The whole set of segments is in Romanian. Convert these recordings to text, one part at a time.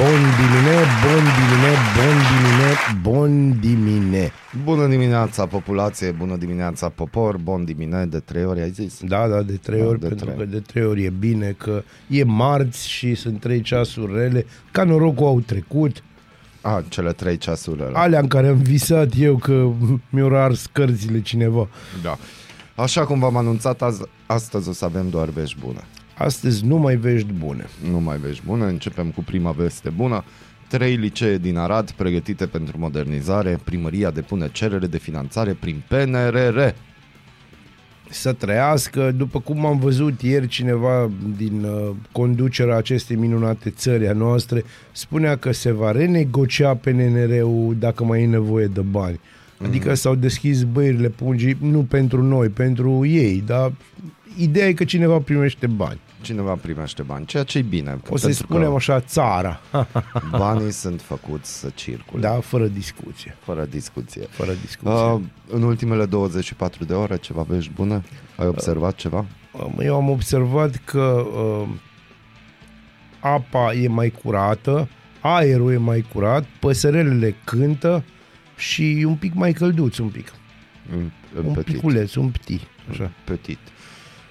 Bun dimine, bun dimine, bun dimine, bun dimine. Bună dimineața, populație, bună dimineața, popor, bun dimine, de trei ori ai zis? Da, da, de trei Da, ori, de pentru trei. că de trei ori e bine, că e marți și sunt trei ceasuri rele, ca norocul au trecut. A, cele trei ceasuri. alea. Alea în care am visat eu că mi-au ars cărțile cineva. Da. Așa cum v-am anunțat, azi, astăzi o să avem doar vești bune. Astăzi nu mai vești bune. Nu mai vești bune, începem cu prima veste bună. Trei licee din Arad pregătite pentru modernizare, primăria depune cerere de finanțare prin PNRR. Să trăiască, după cum am văzut ieri cineva din uh, conducerea acestei minunate țări a noastre, spunea că se va renegocia PNR-ul dacă mai e nevoie de bani. Adică s-au deschis băirile pungii, nu pentru noi, pentru ei, dar ideea e că cineva primește bani. Cineva primește bani, ceea ce e bine. O să-i pentru spunem că așa, țara. Banii sunt făcuți să circule, da, fără discuție. fără discuție. Fără discuție. Uh, în ultimele 24 de ore, ceva vești bune? Ai observat ceva? Um, Eu am observat că uh, apa e mai curată, aerul e mai curat, păsărelele cântă și e un pic mai călduț, un pic. În, în Un petit. piculeț, un pti. Așa. Petit.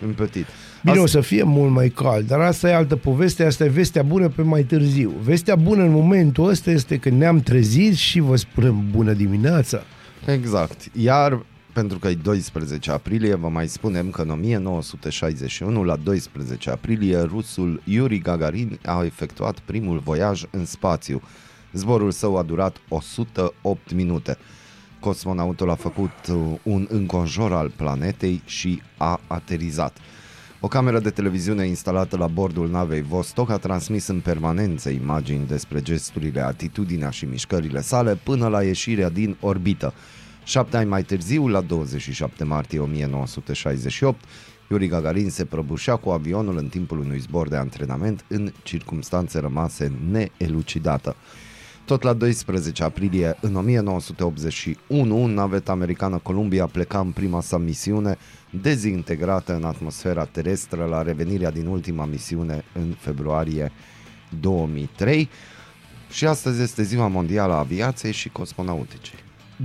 În petit. Bine, Asta- o să fie mult mai cald, dar asta e altă poveste, asta e vestea bună pe mai târziu. Vestea bună în momentul ăsta este că ne-am trezit și vă spunem bună dimineața. Exact. Iar pentru că e 12 aprilie, vă mai spunem că în 1961, la 12 aprilie, rusul Yuri Gagarin a efectuat primul voiaj în spațiu. Zborul său a durat 108 minute. Cosmonautul a făcut uh, un înconjur al planetei și a aterizat. O cameră de televiziune instalată la bordul navei Vostok a transmis în permanență imagini despre gesturile, atitudinea și mișcările sale până la ieșirea din orbită. Șapte ani mai târziu, la 27 martie 1968, Yuri Gagarin se prăbușea cu avionul în timpul unui zbor de antrenament în circumstanțe rămase neelucidată. Tot la 12 aprilie, în 1981, naveta americană Columbia pleca în prima sa misiune dezintegrată în atmosfera terestră la revenirea din ultima misiune în februarie 2003 și astăzi este ziua mondială a aviației și cosmonauticii.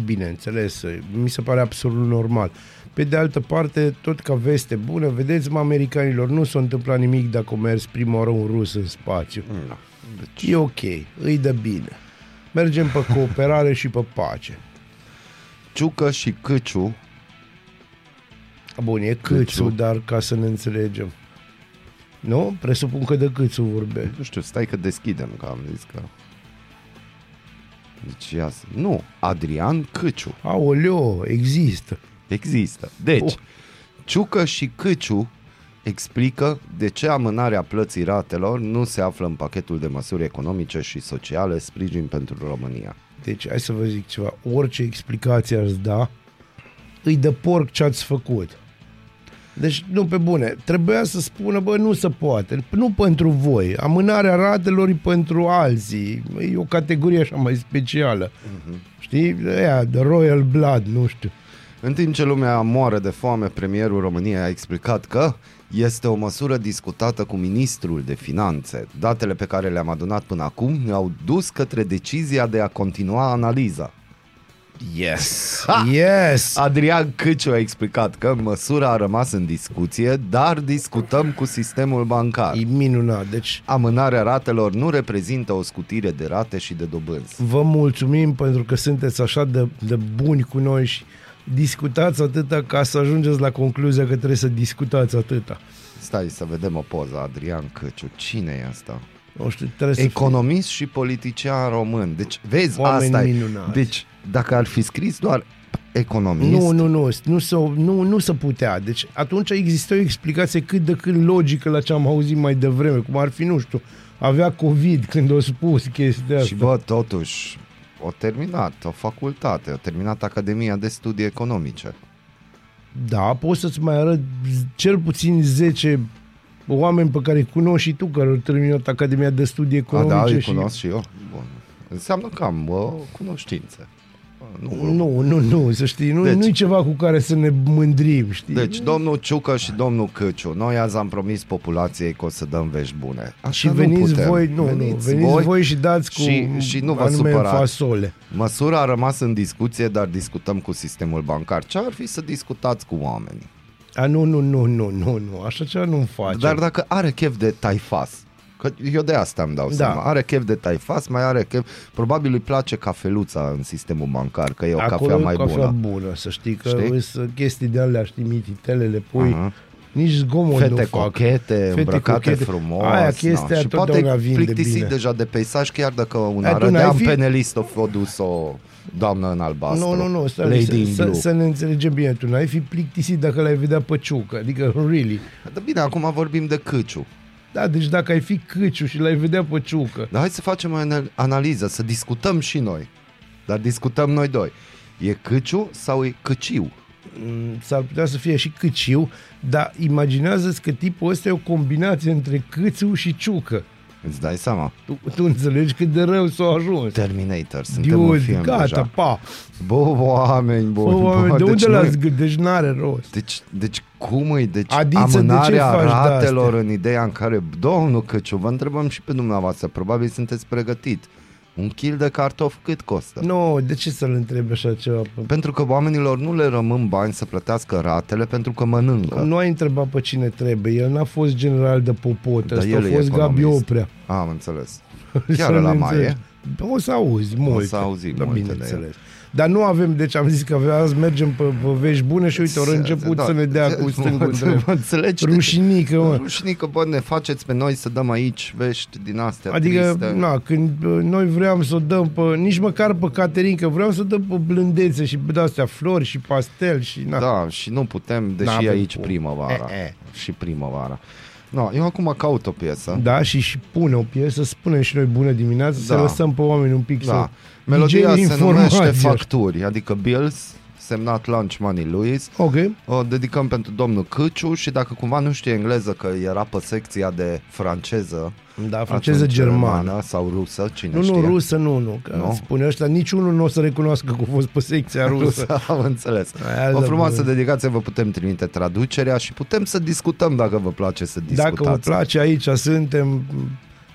Bineînțeles, mi se pare absolut normal. Pe de altă parte, tot ca veste bună, vedeți, mă, americanilor, nu s-a întâmplat nimic dacă a mers prima oară un rus în spațiu. No. Deci, E ok, îi dă bine. Mergem pe cooperare și pe pace. Ciucă și Câciu Bun, e câțu, Câțu. dar ca să ne înțelegem. Nu? Presupun că de câțu vorbe. Nu știu, stai că deschidem, că am zis că... Deci, ia să... Nu, Adrian Câciu. Aoleo, există. Există. Deci, Oh. Ciucă și Câciu explică de ce amânarea plății ratelor nu se află în pachetul de măsuri economice și sociale sprijin pentru România. Deci, hai să vă zic ceva. Orice explicație ați da, îi dă porc ce ați făcut. Deci, nu pe bune. Trebuia să spună, bă, nu se poate. Nu pentru voi. Amânarea ratelor e pentru alții. E o categorie așa mai specială. Știi? Aia, de Royal Blood, nu știu. În timp ce lumea moare de foame, premierul României a explicat că este o măsură discutată cu ministrul de finanțe. Datele pe care le-am adunat până acum ne-au dus către decizia de a continua analiza. Yes! yes! Adrian Câciu a explicat că măsura a rămas în discuție, dar discutăm cu sistemul bancar. E minunat. Deci, Amânarea ratelor nu reprezintă o scutire de rate și de dobânzi. vă mulțumim pentru că sunteți așa de, de buni cu noi și discutați atâta ca să ajungeți la concluzia că trebuie să discutați atâta. Stai să vedem o poză, Adrian Câciu. Cine e asta? Nu știu, trebuie să Economist și politician român. Deci, vezi, Oameni asta e. minunați. Deci, dacă ar fi scris doar economist, Nu, nu, nu, nu se, nu, nu se putea. Deci atunci există o explicație cât de cât logică la ce am auzit mai devreme, cum ar fi, nu știu, avea COVID când a spus chestia asta. și bă, totuși, o terminat o facultate, o terminat Academia de Studii Economice. Da, poți să-ți mai arăt cel puțin 10 oameni pe care îi cunoști și tu, care au terminat Academia de Studii A, Economice. da, îi și... cunosc și eu. Bun. Înseamnă că am uh, cunoștințe. Nu, Nu, nu, nu, să știi, nu, Deci- nu e ceva cu care să ne mândrim, știi? Deci, domnul Ciucă și domnul Căciu, noi azi am promis populației că o să dăm vești bune. Așa și nu veniți putem. voi, nu, nu, veniți voi, voi și dați cu și, și nu vă anume în supărați. fasole. Măsura a rămas în discuție, dar discutăm cu sistemul bancar. Ce ar fi să discutați cu oamenii? A, nu, nu, nu, nu, nu, nu, așa ceva nu face. Dar dacă are chef de taifas, că eu de asta îmi dau Da. seama, are chef de taifas, mai are chef, probabil îi place cafeluța în sistemul bancar, că e o Acolo cafea e o mai cafea bună. bună, să știi că Știi? sunt chestii de alea, știi, mititelele, pui, Aha. nici zgomot Fete nu fac. cochete, Fete îmbrăcate cochete. frumos. Aia chestia și poate totdeauna vinde plictisit bine. deja de peisaj, chiar dacă un Ai, tu arădeam n-ai fi- penelist o f- dus o doamnă în albastru. Nu, nu, nu, stai, Lady să, in să, blue. să ne înțelegem bine, tu n-ai fi plictisit dacă l-ai vedea pe ciucă, adică, really. Dar bine, acum vorbim de Câciu. Da, deci dacă ai fi câciu și l-ai vedea pe ciucă, Dar hai să facem o anal- analiză, să discutăm și noi. Dar discutăm noi doi. E Câciu sau e Câciu? m, s-ar putea să fie și câciu, dar imaginează-ți că tipul ăsta e o combinație între câțu și ciucă. Îți dai seama? Tu, tu înțelegi cât de rău s-a ajuns. Terminator, suntem în Dude, film gata, deja. pa. Bă, oameni Bă, buni. oameni, bă, de unde nu e- l-ați gândit? Deci n-are rost. Deci, deci cum îi? Deci Adiță, de ce amânarea faci ratelor de-astea? în ideea în care, domnul Căciu, vă întrebăm și pe dumneavoastră, probabil sunteți pregătit. Un kil de cartofi cât costă? Nu, de ce să-l întrebi așa ceva? Pentru că oamenilor nu le rămân bani să plătească ratele pentru că mănâncă. Nu ai întrebat pe cine trebuie. El n-a fost general de popot, Dar ăsta el a e fost Gabi economist. Oprea. Am înțeles. Să Chiar ne la mai înțelegi. e? O să auzi multe. să auzim da, multe de bineînțeles. Dar nu avem, deci am zis că azi mergem pe, pe vești bune și uite, au început să ne dea cu stângul Mă drept. înțelegi? Rușinică, mă. Rușinică, bă, ne faceți pe noi să dăm aici vești din astea Adică, triste. na, când bă, noi vreau să o dăm pe, nici măcar pe Caterinca, vreau să o dăm pe blândețe și pe de-astea flori și pastel și na. Da, și nu putem, deși N-avem aici cum. primăvara. E, e. Și primăvara. No, eu acum caut o piesă. Da, și și pune o piesă, spunem și noi bună dimineața, să Da. lăsăm pe oameni un pic Da. să... Melodia DJ se numește informație. Facturi, adică Bills, semnat Lunch Money Louis. Ok. O dedicăm pentru domnul Câciu și dacă cumva nu știe engleză, că era pe secția de franceză, Da, franceză atunci germană. sau rusă, cine Nu, știe. nu, rusă nu, nu. Că Nu? spune ăștia, niciunul nu o să recunoască că a fost pe secția rusă. Rusă, am înțeles. Aia O da, frumoasă bă. dedicație, vă putem trimite traducerea și putem să discutăm dacă vă place să discutați. Dacă vă place, aici suntem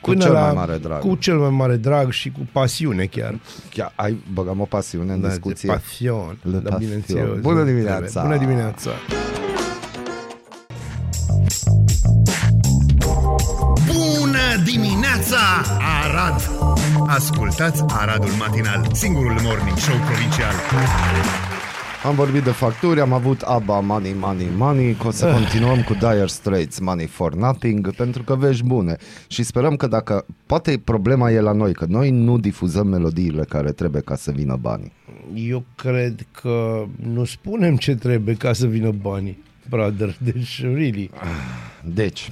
Cu până cel la, mai mare drag. Cu cel mai mare drag și cu pasiune chiar. Chiar, ai, băgăm o pasiune în Da, discuție. Pasiune. Le Da, passion. bineînțeles. Bună dimineața! Bună dimineața! Bună dimineața, Arad! Ascultați Aradul Matinal, singurul morning show provincial. Am vorbit de facturi, am avut ABBA Money, Money, Money, că o să continuăm cu Dire Straits Money for Nothing, pentru că vești bune. Și sperăm că dacă, poate problema e la noi, că noi nu difuzăm melodiile care trebuie ca să vină banii. Eu cred că nu spunem ce trebuie ca să vină banii, brother. Deci, really. Deci,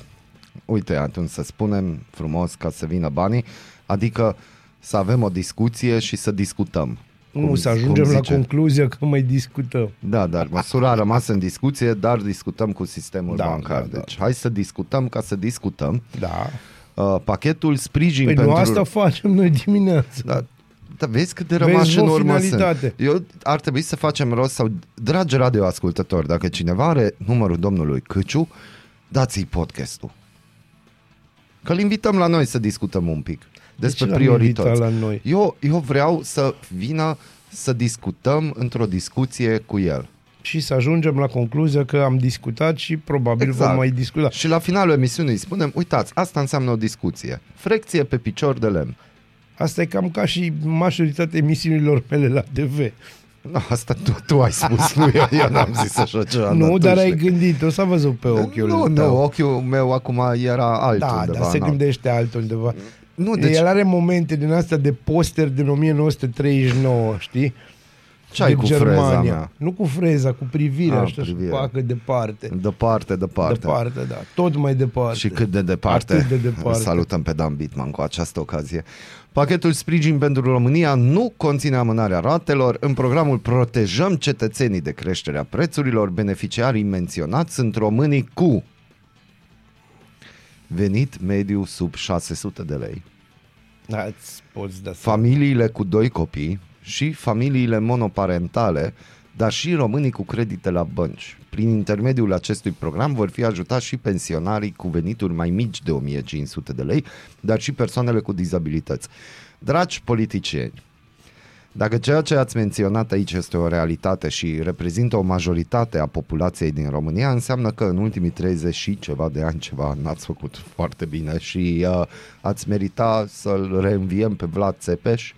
uite, atunci să spunem frumos ca să vină banii, adică să avem o discuție și să discutăm. Nu, să ajungem cum la zice. concluzia că mai discutăm. Da, dar măsura a rămas în discuție, dar discutăm cu sistemul Da, bancar. da, da. Deci hai să discutăm ca să discutăm. Da. Uh, pachetul sprijin Păi pentru... nu asta facem noi dimineața. Da, da, vezi cât de Vezi, rămași în vă, urmă finalitate. sunt. Eu ar trebui să facem rost sau, dragi radioascultători, dacă cineva are numărul domnului Câciu, dați-i podcastul. Că îl invităm la noi să discutăm un pic despre ce l-am priorități. invitat la noi? Eu, eu vreau să vină să discutăm într-o discuție cu el. Și să ajungem la concluzia că am discutat și probabil Exact. vom mai discuta. Și la finalul emisiunii îi spunem, uitați, asta înseamnă o discuție. Frecție pe picior de lemn. Asta e cam ca și majoritatea emisiunilor mele la TV. No, asta tu, tu ai spus, nu eu, eu n-am zis așa ceva. nu, tu dar ai știi. gândit, o să văzut pe ochiul Nu, tău. nu, ochiul meu acum era altul Da, undeva. dar se în alt. gândește altundeva. Nu, Deci... deci, El are momente din astea de poster din 1939, știi? Ce ai de cu freza Germania. mea? Nu cu freza, cu privirea, Ah, așa, și privirea. pacă departe. Departe, departe. Departe, da. Tot mai departe. Și cât de departe. Atât de departe. Salutăm pe Dan Bitman cu această ocazie. Pachetul Sprijin pentru România nu conține amânarea ratelor. În programul Protejăm cetățenii de creșterea prețurilor. Beneficiarii menționați sunt românii cu venit mediu sub 600 de lei, Da, îți poți da seama. familiile cu doi copii și familiile monoparentale, dar și românii cu credite la bănci. Prin intermediul acestui program vor fi ajutați și pensionarii cu venituri mai mici de 1500 de lei, dar și persoanele cu dizabilități. Dragi politicieni, dacă ceea ce ați menționat aici este o realitate și reprezintă o majoritate a populației din România, înseamnă că în ultimii 30 și ceva de ani ceva n-ați făcut foarte bine și uh, ați merita să-l reînviem pe Vlad Țepeș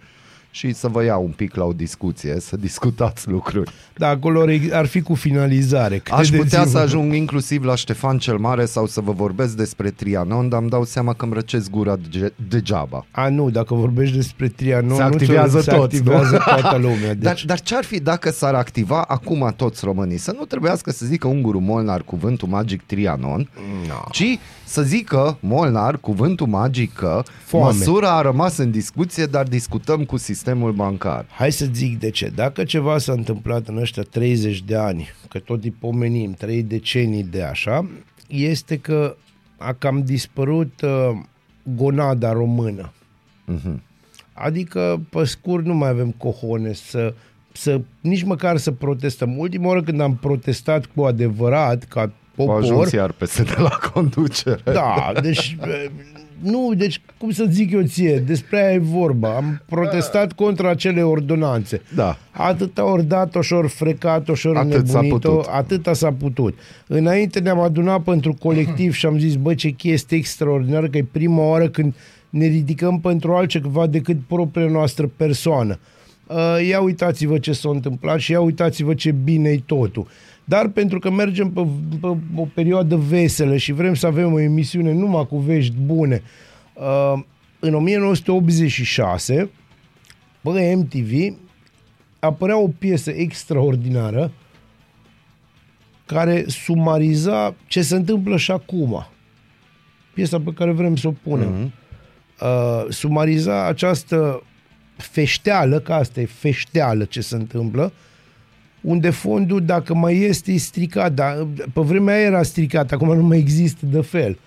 și să vă iau un pic la o discuție, să discutați lucruri. Da, acolo ar- ar fi cu finalizare. Aș putea credeți-mă. să ajung inclusiv la Ștefan cel Mare sau să vă vorbesc despre Trianon, dar îmi dau seama că îmi răcesc gura dege- degeaba. A, nu, dacă vorbești despre Trianon, Se nu activează se toți, activează nu? toată lumea. Deci, Dar, dar ce-ar fi dacă s-ar activa acum toți românii? Să nu trebuiască să zică ungurul Molnar cuvântul magic Trianon, No. ci să zică Molnar cuvântul magic că Foame. măsura a rămas în discuție, dar discutăm cu sistemul bancar. Hai să zic de ce. Dacă ceva s-a întâmplat în ăștia 30 de ani, că tot îi pomenim, 3 decenii de așa, este că a cam dispărut uh, gonada română. Mhm. Adică, pe scurt, nu mai avem cohone să, să nici măcar să protestăm. Ultima oară când am protestat cu adevărat, ca Au popor, ajuns iar PSD la conducere. Da, deci nu, deci cum să zic eu ție, despre aia e vorba. Am protestat contra acele ordonanțe. Da. Atâta ori dat-o și ori frecat-o și ori Atât s-a nebunit-o, putut. atâta s-a putut. Înainte ne-am adunat pentru colectiv și am zis, bă, ce chestie extraordinară, că e prima oară când ne ridicăm pentru altceva decât propria noastră persoană. Uh, ia uitați-vă ce s-a întâmplat și ia uitați-vă ce bine e totul. Dar pentru că mergem pe, pe o perioadă veselă și vrem să avem o emisiune numai cu vești bune, uh, în 1986, pe MTV, apărea o piesă extraordinară care sumariza ce se întâmplă și acum. Piesa pe care vrem să o punem. Mhm. Mm-hmm. Uh, sumariza această feșteală, că asta e feșteală ce se întâmplă, unde fondul, dacă mai este, e stricat. Dar pe vremea aia era stricat, acum nu mai există de fel.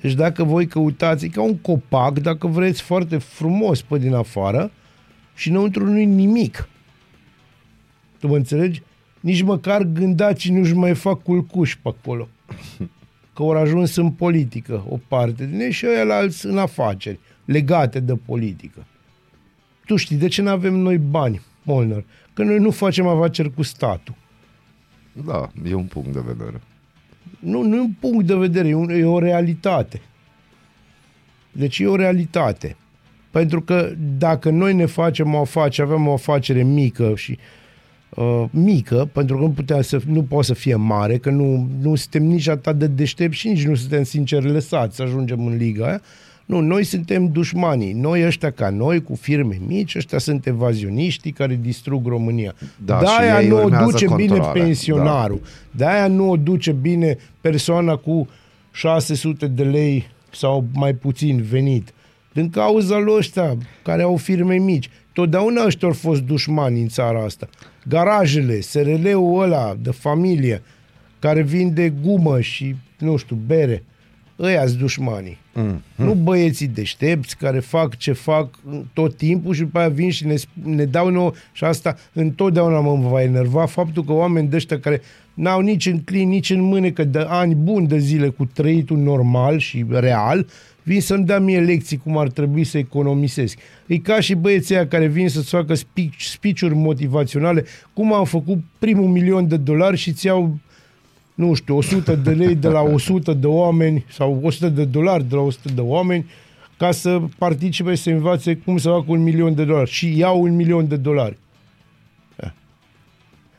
Deci dacă voi căutați, e ca un copac, dacă vreți, foarte frumos pe din afară și înăuntru nu-i nimic. Tu mă înțelegi? Nici măcar gândacii nu-și mai fac culcuși pe acolo. Că au ajuns în politică, o parte din ei și ăia la alți în afaceri, legate de politică. Tu știi, de ce nu avem noi bani, Molnar? Că noi nu facem afaceri cu statul. Da, e un punct de vedere. Nu, nu e un punct de vedere, e, un, e o realitate. Deci e o realitate. Pentru că dacă noi ne facem o afacere, avem o afacere mică și uh, mică, pentru că nu, putea să, nu poate să fie mare, că nu, nu suntem nici atât de deștepți și nici nu suntem sincer lăsați să ajungem în liga aia. Nu, noi suntem dușmanii. Noi ăștia ca noi, cu firme mici, ăștia sunt evazioniștii care distrug România. Da, și De-aia ei nu o urmează duce bine controlarea. pensionarul. De-aia nu o duce bine persoana cu 600 de lei sau mai puțin venit. Din cauza lor ăștia care au firme mici. Totdeauna ăștia au fost dușmani în țara asta. Garajele, SRL-ul ăla de familie care vinde gumă și, nu știu, bere. Ăia sunt dușmanii. Mm. Nu băieții deștepți care fac ce fac tot timpul și după aia vin și ne, sp- ne dau nouă și asta întotdeauna mă va enerva faptul că oameni de ăștia care n-au nici în clin, nici în mânecă de ani buni de zile cu trăitul normal și real, vin să-mi dea mie lecții cum ar trebui să economisesc. E ca și băieții aia care vin să-ți facă speech, speech-uri motivaționale, cum am făcut primul milion de dolari și ți iau nu știu, 100 de lei de la 100 de oameni sau 100 de dolari de la 100 de oameni ca să participe și să învațe cum să facă un milion de dolari și iau un milion de dolari. Eh.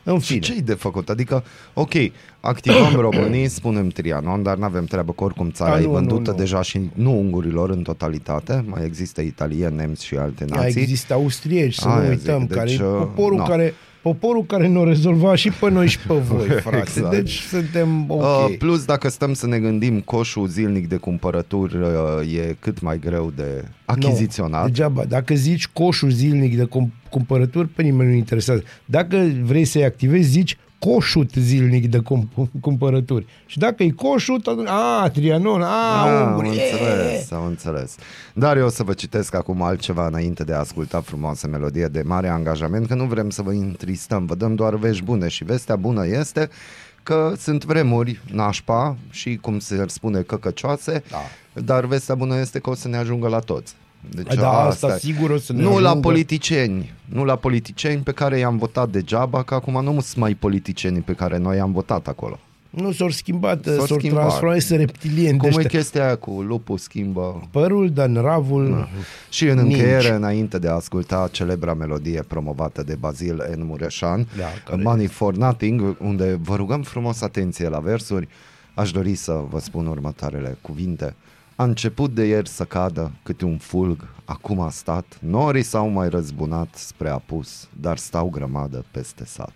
În Și fine. ce-i de făcut? Adică, ok, activăm românii, spunem Trianon, dar nu avem treabă că oricum țara A, e nu, nu, vândută nu. deja și nu ungurilor în totalitate, mai există italieni, nemți și alte Mai nații. există austrieci, să Aia nu zic, uităm, deci, care e uh, poporul no. care Poporul care ne-a rezolvat și pe noi și pe voi, frate. Exact. Deci suntem ok. Uh, plus, dacă stăm să ne gândim, coșul zilnic de cumpărături uh, e cât mai greu de achiziționat. Nu, degeaba. Dacă zici coșul zilnic de cum- cumpărături, pe nimeni nu interesează. Dacă vrei să-i activezi, zici coșut zilnic de cum- cumpărături. Și dacă e coșut, atunci, a, Trianon, a, Ah, am Unguri, e. înțeles, am înțeles. Dar eu o să vă citesc acum altceva înainte de a asculta frumoasă melodie de mare angajament, că nu vrem să vă întristăm, vă dăm doar vești bune și vestea bună este că sunt vremuri nașpa și, cum se spune, căcăcioase, Da. dar vestea bună este că o să ne ajungă la toți. Deci Da, asta e. sigur o să ne Nu ajungă. la politicieni, nu la politicieni pe care i-am votat degeaba, că acum nu sunt mai politicienii pe care noi i-am votat acolo. Nu s-au schimbat, S-au s-au schimbat. transformat, să reptilieni Cum de e ăștia. chestia aia cu lupul schimbă Părul, dar ravul... Și în Ninci. încheiere, înainte de a asculta celebra melodie promovată de Bazil N. Mureșan, Da, care- Money for Nothing, unde vă rugăm frumos atenție la versuri, aș dori să vă spun următoarele cuvinte. A început de ieri să cadă câte un fulg, acum a stat, norii s-au mai răzbunat spre apus, dar stau grămadă peste sat.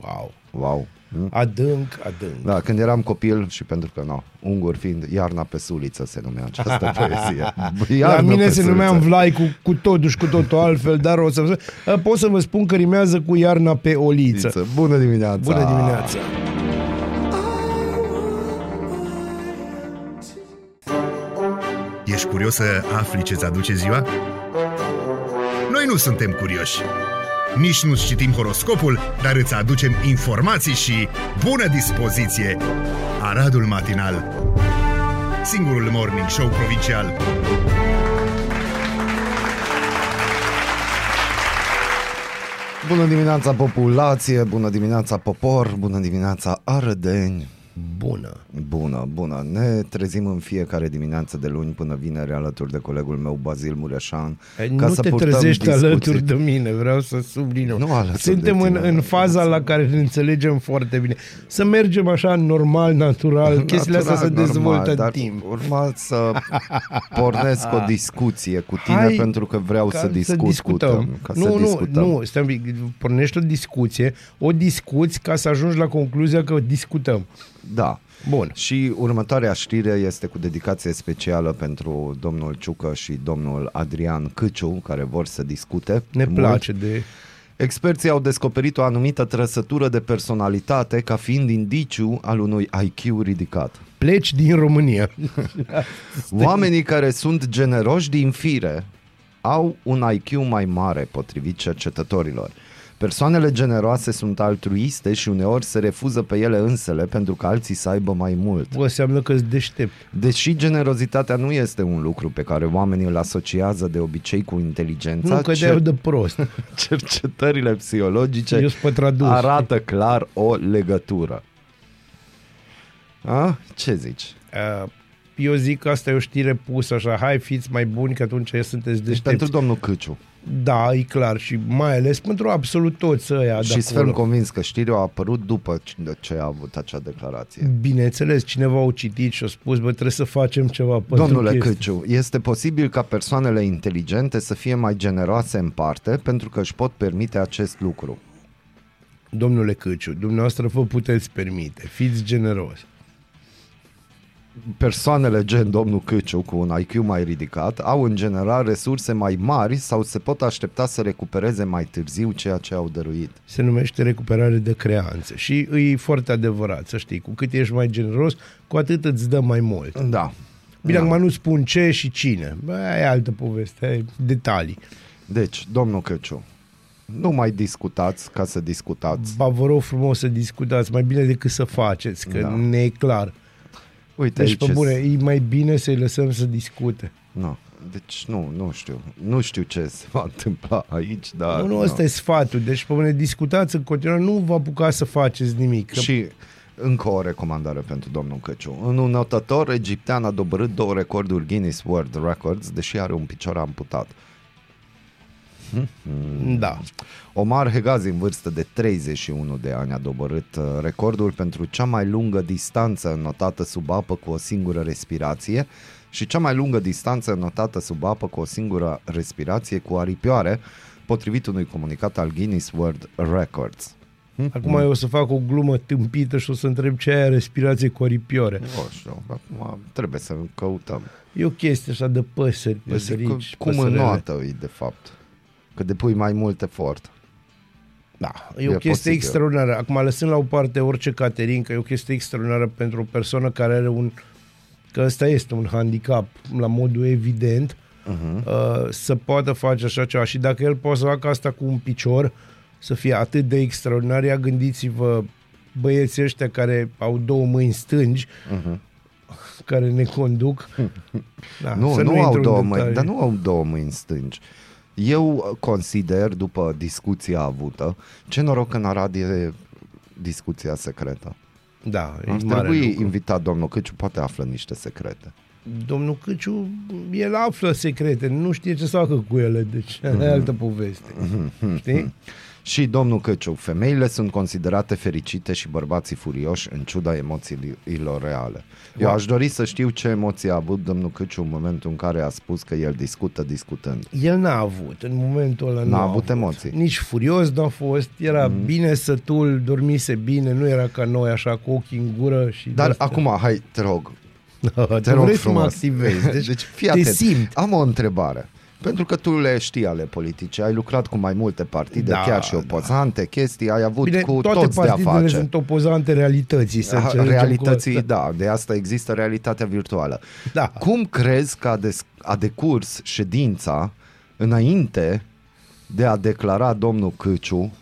Wow. Wow! Hm? Adânc, adânc. Da, când eram copil și pentru că, nu, ungur fiind, iarna pe suliță se numea această poezie. La Iarnă mine pe se suliță. numea în vlai cu, cu totul și cu totul altfel, dar o să vă spun- pot să vă spun că rimează cu iarna pe oliță. Bună dimineața! Bună dimineața! Ești curios să afli ce-ți aduce ziua? Noi nu suntem curioși. Nici nu citim horoscopul, dar îți aducem informații și bună dispoziție. Aradul Matinal Singurul morning show provincial Bună dimineața populație, bună dimineața popor, bună dimineața arădeni. Bună! Bună, bună. Ne trezim în fiecare dimineață de luni până vineri alături de colegul meu Bazil Mureșan. Ei, nu te trezești discuții. alături de mine, vreau să subliniu. Nu alături Suntem de în, tine, în nu. faza la care ne înțelegem foarte bine. Să mergem așa normal, natural, chestiile astea se Natural, dezvoltă normal, în dar timp. Urma să pornesc o discuție cu tine Hai pentru că vreau Ca să discut discutăm. cu tine. Ca nu, să nu, discutăm. nu, stai un pic, pornești o discuție, o discuți ca să ajungi la concluzia că discutăm. Da. Bun. Și următoarea știre este cu dedicație specială pentru domnul Ciucă și domnul Adrian Câciu, care vor să discute. Ne mult. place de... Experții au descoperit o anumită trăsătură de personalitate ca fiind indiciu al unui IQ ridicat. Pleci din România. Oamenii care sunt generoși din fire au un IQ mai mare, potrivit cercetătorilor. Persoanele generoase sunt altruiste și uneori se refuză pe ele însele pentru că alții să aibă mai mult. Bă, înseamnă că-ți deștept. Deși generozitatea nu este un lucru pe care oamenii îl asociază de obicei cu inteligența, Nu, că de de prost. cercetările psihologice Eu sunt pe tradus. arată clar o legătură. A? Ce zici? Uh, Eu zic că asta e o știre pusă așa, hai fiți mai buni că atunci sunteți Deci deștepți. pentru domnul Câciu. Da, e clar și mai ales pentru absolut toți ăia Și de sunt acolo. convins că știrea a apărut după ce- ce a avut acea declarație. Bineînțeles, cineva au citit și a spus, bă, trebuie să facem ceva pentru Domnule chestia. Câciu, este posibil ca persoanele inteligente să fie mai generoase în parte pentru că își pot permite acest lucru. Domnule Câciu, dumneavoastră vă puteți permite, fiți generos. Persoanele gen domnul Câciu cu un IQ mai ridicat au în general resurse mai mari sau se pot aștepta să recupereze mai târziu ceea ce au dăruit. Se numește recuperare de creanțe și e foarte adevărat, să știi, cu cât ești mai generos, cu atât îți dă mai mult. Da. Bine, Da. acum nu spun ce și cine, bă, e altă poveste, e detalii. Deci, domnul Câciu, nu mai discutați ca să discutați. Ba, vă rog frumos să discutați, mai bine decât să faceți, că Da. da. ne e clar. Uite Deci, aici pe bune, e mai bine să-i lăsăm să discute. Nu. Deci nu, nu știu. Nu știu ce se va întâmpla aici, dar... nu, nu, ăsta e sfatul. Deci, pe bune, discutați în continuare, nu vă apucați să faceți nimic. Că Și încă o recomandare pentru domnul Căciu. În un notător egiptean a dobărât două recorduri Guinness World Records, deși are un picior amputat. Da. Omar Hegazi, în vârstă de 31 de ani, a dobărât uh, recordul pentru cea mai lungă distanță notată sub apă cu o singură respirație și cea mai lungă distanță notată sub apă cu o singură respirație cu aripioare, potrivit unui comunicat al Guinness World Records. Acum eu o să fac o glumă tâmpită și o să întreb ce aia respirație cu aripioare. O știu, acum trebuie să căutăm. E o chestie așa de păsări, Eu zic că păsărici, cum păsărele. înoată îi, de fapt. Că depui mai mult efort. Da, e, E o chestie posibil. extraordinară. Acum, lăsând la o parte orice caterincă, e o chestie extraordinară pentru o persoană care are un... Că ăsta este un handicap, la modul evident, uh-huh. uh, să poată face așa ceva. Și dacă el poate să facă asta cu un picior, să fie atât de extraordinar, ia gândiți-vă băieții ăștia care au două mâini stângi, uh-huh. care ne conduc. Da, nu, să nu, intru au în două mâini, detalii. dar nu au două mâini stângi. Eu consider, după discuția avută, ce noroc că în Arad e discuția secretă. Da, e Ar mare trebui lucru. invitat domnul Căciu, poate află niște secrete. Domnul Căciu, el află secrete, nu știe ce să facă cu ele, deci mm-hmm. e altă poveste. Știi? Și domnul Căciu, femeile sunt considerate fericite și bărbații furioși în ciuda emoțiilor reale. Eu Wow. aș dori să știu ce emoții a avut domnul Căciu în momentul în care a spus că el discută discutând. El n-a avut, în momentul ăla N-a nu a avut emoții. Nici furios n-a fost, era Mhm. mm. bine sătul, dormise bine, nu era ca noi așa cu ochii în gură. Și Dar de-astea. acum, hai, te rog, te te rog vrei să mă frumos. activezi, deci, deci fii te atent. simt. Am o întrebare. Pentru că tu le știi ale politice, ai lucrat cu mai multe partide, Da, chiar și da. opozante, chestii, ai avut Bine, cu toate toți de a partidele face. sunt opozante realității. Să Ah, înțelegem realității, cu asta. da, de asta există realitatea virtuală. Da. Cum crezi că a, des- a decurs ședința înainte de a declara domnul Câciu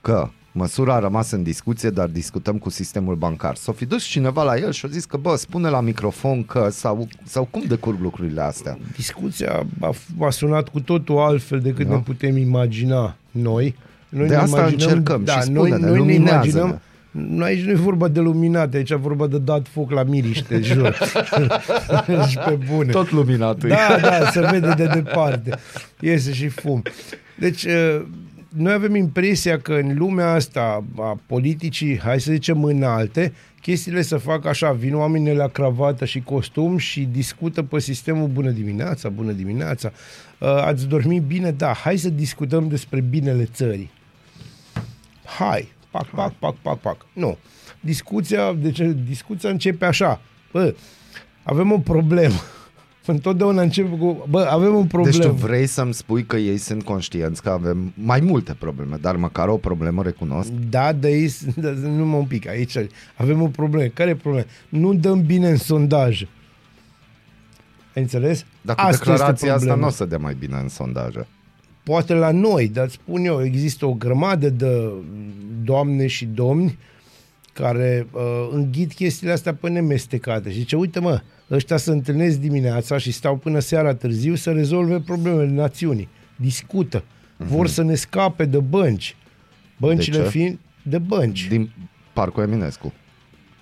că măsura a rămas în discuție, dar discutăm cu sistemul bancar. S-o fi dus cineva la el și a zis că, bă, spune la microfon că, sau, sau cum decurg lucrurile astea? Discuția a, a sunat cu totul altfel decât Da. ne putem imagina noi. noi De ne asta imaginăm, încercăm da, și noi, spune-ne, noi ne luminează-ne. imaginăm nu, aici nu e vorba de luminate, aici e vorba de dat foc la miriște, jur. și pe bune. Tot luminat e. Da, da, se vede de departe. Iese și fum. Deci, uh, noi avem impresia că în lumea asta a politicii, hai să zicem înalte, chestiile să fac așa, vin oamenii la cravată și costum și discută pe sistemul bună dimineața, bună dimineața, uh, ați dormit bine? Da, hai să discutăm despre binele țării. Hai, pac, pac, pac, pac, pac. Nu. Discuția, deci discuția începe așa. Bă, avem o problemă. Întotdeauna începe cu, bă, avem un problemă. Deci tu vrei să-mi spui că ei sunt conștienți că avem mai multe probleme, dar măcar o problemă recunosc? Da, de aici, da, nu mă un pic, aici avem o problemă. Care e problema? Nu dăm bine în sondaj. Ai înțeles? Dar cu Asta declarația este asta problema. nu o să dea mai bine în sondaje. Poate la noi, dar îți spun eu, există o grămadă de doamne și domni care uh, înghit chestiile astea pe nemestecate și zice, uite mă, ăștia se întâlnesc dimineața și stau până seara târziu să rezolve problemele națiunii. Discută. Vor să ne scape de bănci. Băncile Mhm. ce? fiind de bănci. Din Parcul Eminescu.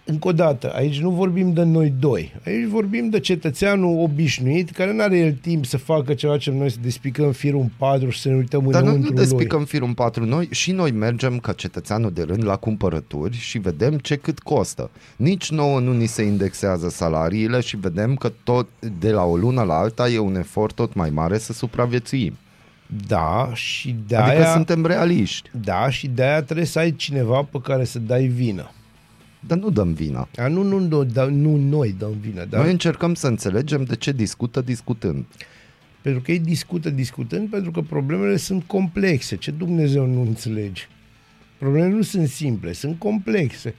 Încă o dată, aici nu vorbim de noi doi. Aici vorbim de cetățeanul obișnuit care nu are el timp să facă ceva ce noi să despicăm firul în patru și să ne uităm Dar nu, înăuntru nu lui. despicăm firul în patru noi și noi mergem ca cetățeanul de rând la cumpărături și vedem ce cât costă. Nici nouă nu ni se indexează salariile și vedem că tot de la o lună la alta e un efort tot mai mare să supraviețuim. Da, și de Adică aia, suntem realiști, da, și de aia trebuie să ai cineva pe care să dai vină. Dar nu dăm vina. A, nu, nu, nu, da, nu noi dăm vină, Da? dar Noi încercăm să înțelegem de ce discută discutând. pentru că ei discută discutând, pentru că problemele sunt complexe. Ce Dumnezeu nu înțelegi? Problemele nu sunt simple, sunt complexe.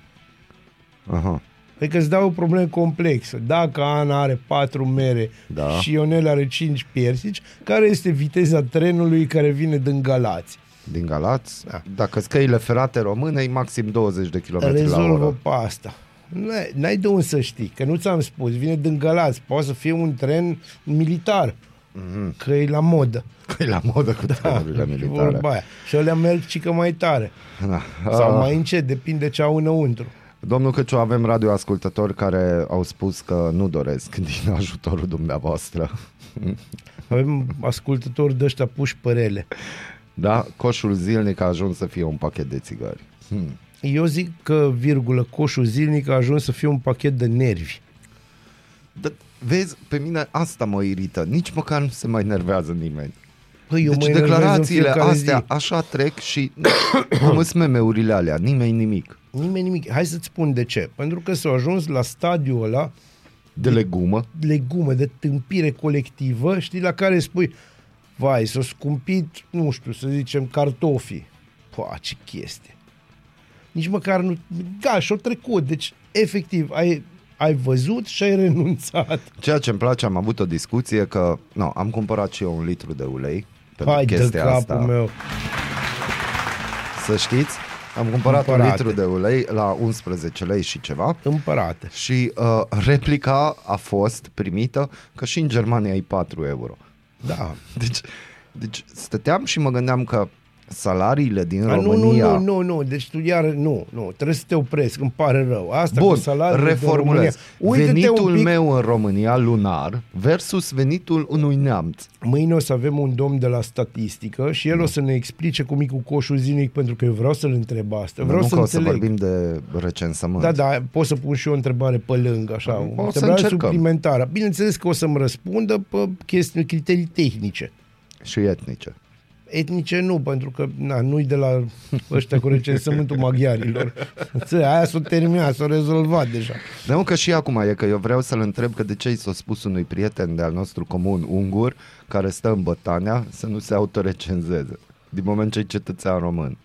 Aha. Adică îți dau o problemă complexă. Dacă Ana are patru mere Da. și Ionel are cinci piersici, care este viteza trenului care vine din Galați? Din Galați, Da. dacă scăile ferate române, e maxim 20 de km la Rezolvă oră. pe asta. N-ai, n-ai de unde să știi, că nu ți-am spus, vine din Galați, poate să fie un tren militar, mm-hmm. că e la modă. Că e la modă cu trenurile militare. Vorba aia. Și alea merg cică mai tare. Da. Sau Ah. mai încet, depinde ce au înăuntru. Domnul Căciu, avem radioascultători care au spus că nu doresc din ajutorul dumneavoastră. Avem ascultători de ăștia puși părele. Da? Coșul zilnic a ajuns să fie un pachet de țigări. Hmm. Eu zic că, virgulă, coșul zilnic a ajuns să fie un pachet de nervi. Da, vezi, pe mine asta mă irită. Nici măcar nu se mai nervează nimeni. Păi, eu deci mă enervez în declarațiile fiecare astea zi. așa trec și cum sunt meme-urile alea, nimeni nimic. Nimeni nimic. Hai să-ți spun de ce. Pentru că s-au ajuns la stadiul ăla De legumă. legume, de tâmpire colectivă, știi, la care spui, vai, s-au scumpit, nu știu, să zicem, cartofii. Pua, ce chestie. Nici măcar nu... Da, și-au trecut. Deci, efectiv, ai, ai văzut și ai renunțat. Ceea ce îmi place, am avut o discuție că no, am cumpărat și eu un litru de ulei pentru Hai de chestia capul asta. meu. Să știți, am cumpărat Cumpărate. un litru de ulei la 11 lei și ceva Împărate. și uh, replica a fost primită că și în Germania e 4 euro. Da. Deci, deci stăteam și mă gândeam că salariile din A, nu, România... nu, nu, nu, nu, deci tu iar, nu, nu, trebuie să te opresc, îmi pare rău. Asta Bun, cu salariul reformulez. Uite-te Venitul un pic, meu în România lunar versus venitul unui neamț. Mâine o să avem un domn de la statistică și el o să ne explice cum e cu coșul zilnic, pentru că eu vreau să-l întreb asta. Vreau nu să că o să înțeleg. vorbim de recensământ. Da, da, pot să pun și eu o întrebare pe lângă, așa, o să întrebare încercăm. suplimentară. Bineînțeles că o să-mi răspundă pe chestii, criterii tehnice. Și etnice. Etnice nu, pentru că na, nu-i de la ăștia cu recensământul maghiarilor. Ță, Aia s-a terminat, s-a rezolvat deja. Nu că și acum e că eu vreau să-l întreb că de ce i s-a spus unui prieten de-al nostru comun ungur care stă în Bătania să nu se autorecenzeze din moment ce e cetățean român.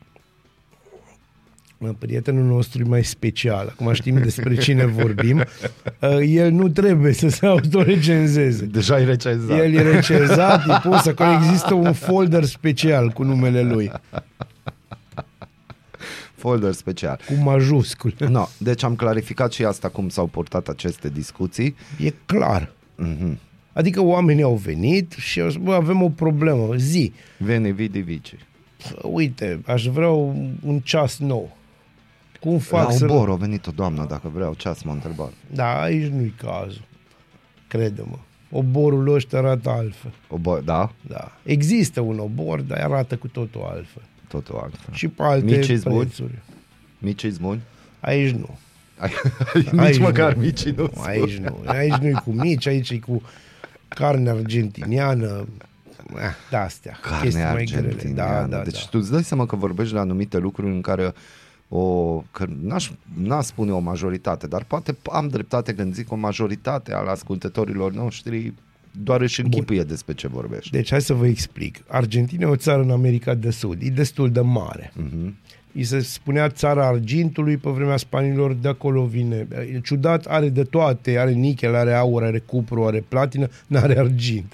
Mă, Prietenul nostru e mai special. Acum știm despre cine vorbim. Uh, El nu trebuie să se autorecenzeze. Deja e recenzat. El e recenzat, e pus acolo, există un folder special cu numele lui, Folder special. cu majuscule. No, deci am clarificat și asta cum s-au purtat aceste discuții. E clar. Mhm. Adică oamenii au venit și au spus, bă, avem o problemă, zi. Veni vidi vici. Uite, aș vrea un un ceas nou. Cum La fac să... obor a venit o doamnă dacă vreau ceas, m-a întrebat. Da, aici nu-i cazul. Crede-mă. Oborul ăsta arată altfel. Obor, da? Da. Există un obor, dar arată cu totul altfel. Totul altfel. Și pe alte Mici zbuni? prețuri. Mici zbuni? Aici nu. Nici Aici măcar nu. micii nu Aici nu. Aici nu-i cu mici, aici e cu carne argentiniană. Eh, De astea. Carne chestii mai grele. argentiniană. Da, da, deci da. tu îți dai seama că vorbești la anumite lucruri în care o, că n-aș, n-aș spune o majoritate, dar poate am dreptate când zic o majoritate al ascultătorilor noștri doar își închipuie despre ce vorbești. Deci hai să vă explic. Argentina e o țară în America de Sud. E destul de mare. Mhm. Îi se spunea țara argintului pe vremea spanilor, de acolo vine. E ciudat, are de toate, are nichel, are aur, are cupru, are platină, n-are argint.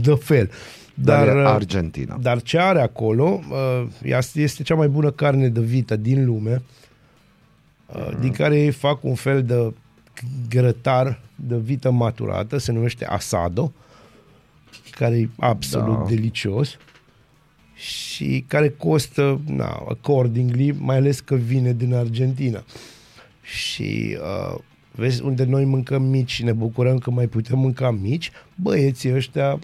De fel. Dar, Dar, e uh, Argentina. dar ce are acolo uh, ea este cea mai bună carne de vită din lume, uh, din care ei fac un fel de grătar de vită maturată, se numește asado, care e absolut Da. delicios și care costă, na, accordingly, mai ales că vine din Argentina. Și uh, vezi, unde noi mâncăm mici și ne bucurăm că mai putem mânca mici, băieții ăștia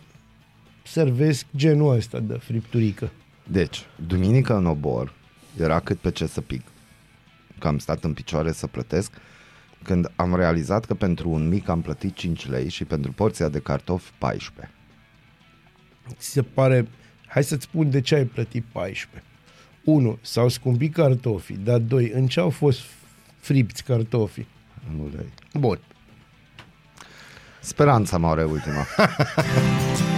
servesc genul ăsta de fripturică. Deci, duminică în obor era cât pe ce să pic. Că am stat în picioare să plătesc când am realizat că pentru un mic am plătit 5 lei și pentru porția de cartofi 14. Ți se pare, hai să-ți spun de ce ai plătit 14. 1. S-au scumpit cartofii, dar 2. În ce au fost fripți cartofii? Nu lei. Bun. Speranța mare ultima.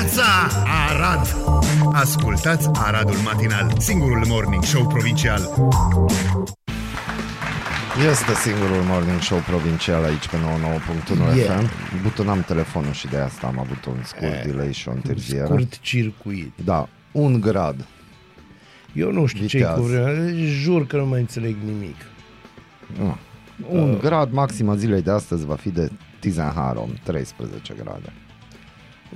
dimineața, Arad! Ascultați Aradul Matinal, singurul morning show provincial. Este singurul morning show provincial aici pe 99.1 Yeah. FM. Butonam telefonul și de asta am avut un scurt delay și o întârziere. Scurt circuit. Da, un grad. Eu nu știu ce Viteaz. cu vremea, jur că nu mai înțeleg nimic. Nu. Un grad maxima zilei de astăzi va fi de Tizenharom, 13 grade.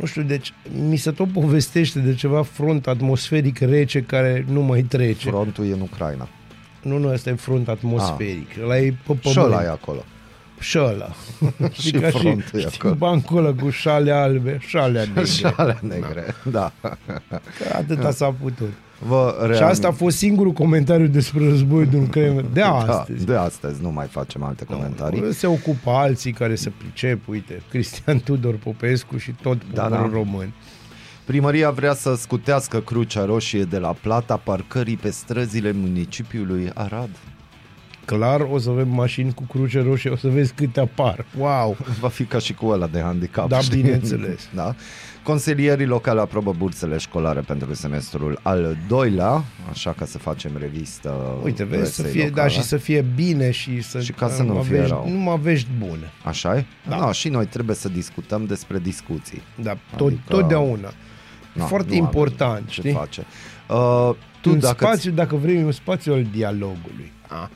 Nu știu, deci mi se tot povestește de ceva front atmosferic rece care nu mai trece. Frontul e în Ucraina. Nu, nu, ăsta e front atmosferic. Ăla e pe Și pământ. ăla e acolo. Și ăla. Și ca frontul e știi, acolo. bancul ăla cu șale albe, șalea negre. Și alea negre. Da. Că atâta s-a putut. Vă Și reamint- asta a fost singurul comentariu despre războiul din Ucraina de astăzi. Da, de astăzi nu mai facem alte comentarii. Se ocupă alții care se pricep, uite, Cristian Tudor Popescu și tot Da, poporul da. român. Primăria vrea să scutească Crucea Roșie de la plata parcării pe străzile municipiului Arad. Clar o să avem mașini cu cruce roșie, o să vezi câte apar. Wow! Va fi ca și cu ăla de handicap. Da, știi? bineînțeles. Da. Consilierii locale aprobă bursele școlare pentru semestrul al doilea, așa ca să facem revistă Uite, vezi, să presei fie, da, locale. și să fie bine și să, Și ca să nu am fie vești, rău. numai vești bune. Așa e? Da. Da. și noi trebuie să discutăm despre discuții. Da, tot, Adică- totdeauna. Na, Foarte nu avem important, ce știi? face. Uh, tu un dacă spațiu, dacă vrei, un spațiu al dialogului. A.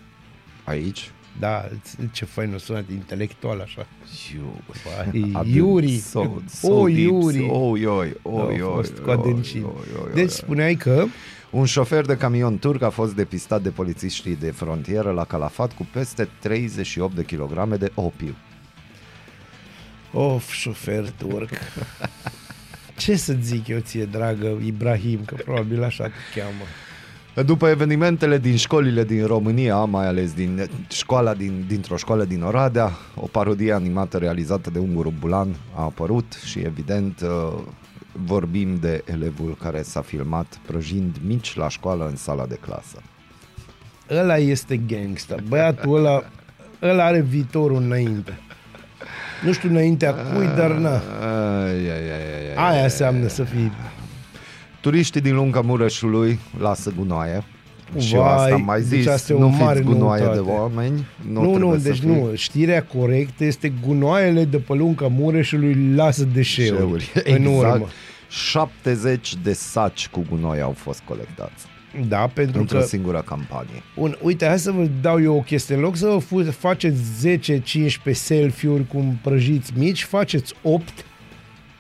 aici Da, ce fain o sunat intelectual așa. Iu, Vai, adânc, Iuri. so, so o, deep, Iuri. Oi, oi, oi, Au oi, fost cu oi, adâncimi. oi, oi, oi, Deci oi. spuneai că Un șofer de camion turc a fost depistat de polițiștii de frontieră la Calafat cu peste 38 de kilograme de opiu. Of, șofer turc. Ce să zic eu ție, dragă Ibrahim, că probabil așa te cheamă. După evenimentele din școlile din România, mai ales din școala din, dintr-o școală din Oradea, o parodie animată realizată de Unguru Bulan a apărut și evident uh, vorbim de elevul care s-a filmat prăjind mici la școală în sala de clasă. Ăla este gangster. Băiatul ăla, ăla are viitorul înainte. Nu știu înaintea cui, dar na. Ai, ai, ai, ai, ai. Aia înseamnă să fii... Turiștii din lunga Mureșului lasă gunoaie. și eu Vai, asta am mai deci zis, asta e o nu mare fiți gunoaie de noutate. oameni. Nu, Nu, nu, trebuie nu să deci fii nu. Știrea corectă este gunoaiele de pe lunga Mureșului lasă deșeuri, deșeuri. în urmă. 70 de saci cu gunoi au fost colectați Da, pentru într-o că singură campanie. Un, uite, hai să vă dau eu o chestie. În loc să vă fu- faceți 10-15 selfie-uri cu prăjiți mici, faceți 8